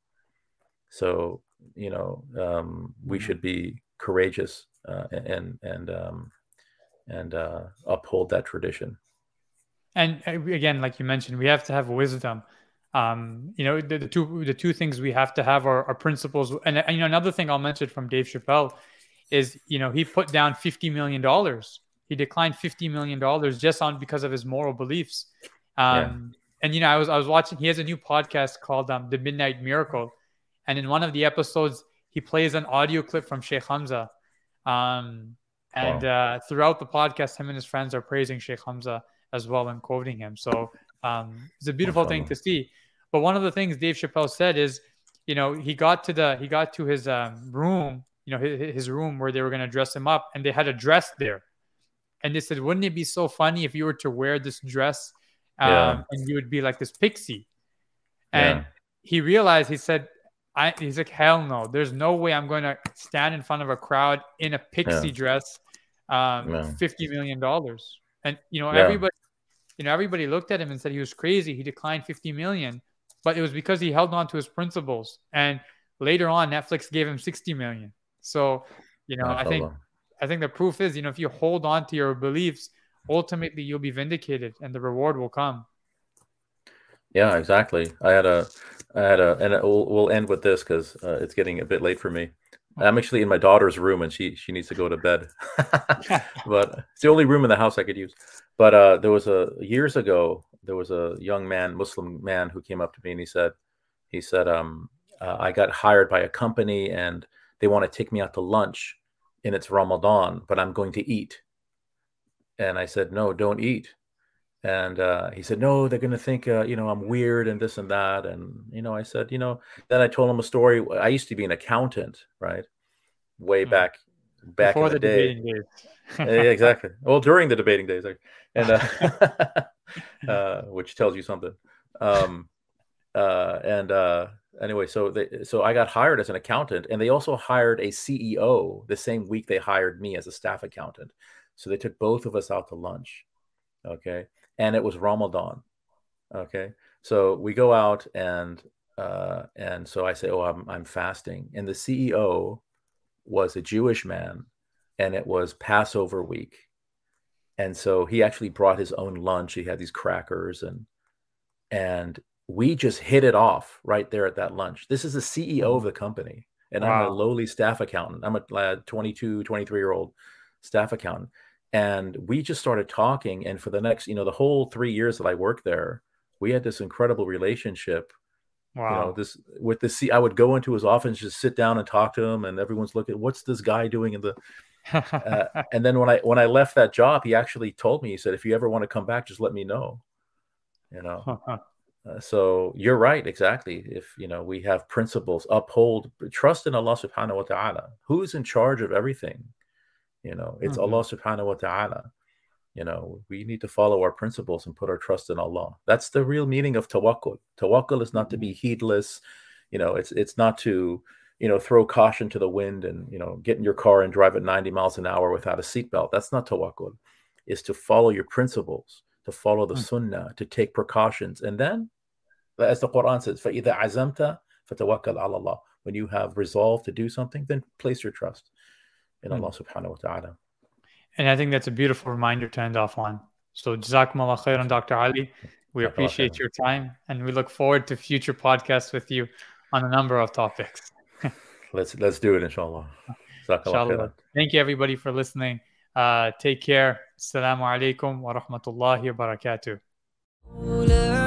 so you know um, we mm-hmm. should be courageous uh, and and um, and uh, uphold that tradition and uh, again like you mentioned we have to have wisdom um, you know, the, the, two the two things we have to have are, are principles. And, and, you know, another thing I'll mention from Dave Chappelle is, you know, he put down fifty million dollars. He declined fifty million dollars just on because of his moral beliefs. Um, yeah. And you know, I was I was watching. He has a new podcast called um, The Midnight Miracle, and in one of the episodes, he plays an audio clip from Sheikh Hamza. Um, and wow. uh, throughout the podcast, him and his friends are praising Sheikh Hamza as well and quoting him. So um, it's a beautiful thing to see. But one of the things Dave Chappelle said is, you know, he got to the he got to his um, room, you know, his, his room where they were going to dress him up, and they had a dress there. And they said, wouldn't it be so funny if you were to wear this dress um, yeah. and you would be like this pixie? And yeah. he realized, he said, I, he's like, hell no, there's no way I'm going to stand in front of a crowd in a pixie yeah. dress, um, $50 million. And, you know, everybody, you know, everybody looked at him and said he was crazy. He declined 50 million but it was because he held on to his principles. And later on, Netflix gave him 60 million. So, you know, I think I think the proof is, you know, if you hold on to your beliefs, ultimately you'll be vindicated and the reward will come. Yeah, exactly. I had a, I had a, and we'll, we'll end with this because uh, it's getting a bit late for me. I'm actually in my daughter's room and she she needs to go to bed. but it's the only room in the house I could use. But uh, there was a years ago there was a young man, Muslim man, who came up to me and he said, he said, um, uh, I got hired by a company and they want to take me out to lunch, and it's Ramadan, but I'm going to eat. And I said, no, don't eat. And uh, he said, no, they're going to think, uh, you know, I'm weird and this and that. And, you know, I said, you know, then I told him a story. I used to be an accountant, right? Way mm. back, back Before in the, the day. yeah, exactly. Well, during the debating days. And, uh, uh, which tells you something. Um, uh, and uh, anyway, so they, so I got hired as an accountant, and they also hired a CEO the same week they hired me as a staff accountant. So they took both of us out to lunch, okay, and it was Ramadan, okay. So we go out and uh, and so I say, oh, I'm I'm fasting, and the CEO was a Jewish man, and it was Passover week, and so he actually brought his own lunch. He had these crackers and and we just hit it off right there at that lunch. This is the CEO of the company, and wow. I'm a lowly staff accountant. I'm a 22, 23 year old staff accountant. And we just started talking. And for the next, you know, the whole three years that I worked there, we had this incredible relationship. Wow. You know, this with the C, I would go into his office, just sit down and talk to him, and everyone's looking, what's this guy doing in the uh, and then when I when I left that job, he actually told me, he said, if you ever want to come back, just let me know. You know. Uh, so you're right, exactly. If you know we have principles, uphold trust in Allah subhanahu wa ta'ala. Who's in charge of everything? You know, it's mm-hmm. Allah subhanahu wa ta'ala. You know, we need to follow our principles and put our trust in Allah. That's the real meaning of tawakkul. Tawakkul is not to be mm-hmm. heedless. You know, it's it's not to, you know, throw caution to the wind and, you know, get in your car and drive at 90 miles an hour without a seatbelt. That's not tawakkul. Is to follow your principles to follow the mm. sunnah, to take precautions. And then, as the Quran says, فَإِذَا عَزَمْتَ فَتَوَكَّلْ عَلَى اللَّهِ When you have resolved to do something, then place your trust in. Allah subhanahu wa ta'ala. And I think that's a beautiful reminder to end off on. So, Jazakumullah khairan, Dr. Ali. We appreciate your time and we look forward to future podcasts with you on a number of topics. let's let's do it, inshallah. inshallah. Thank you, everybody, for listening. Uh, take care. Assalamu alaikum wa rahmatullahi wa barakatuh.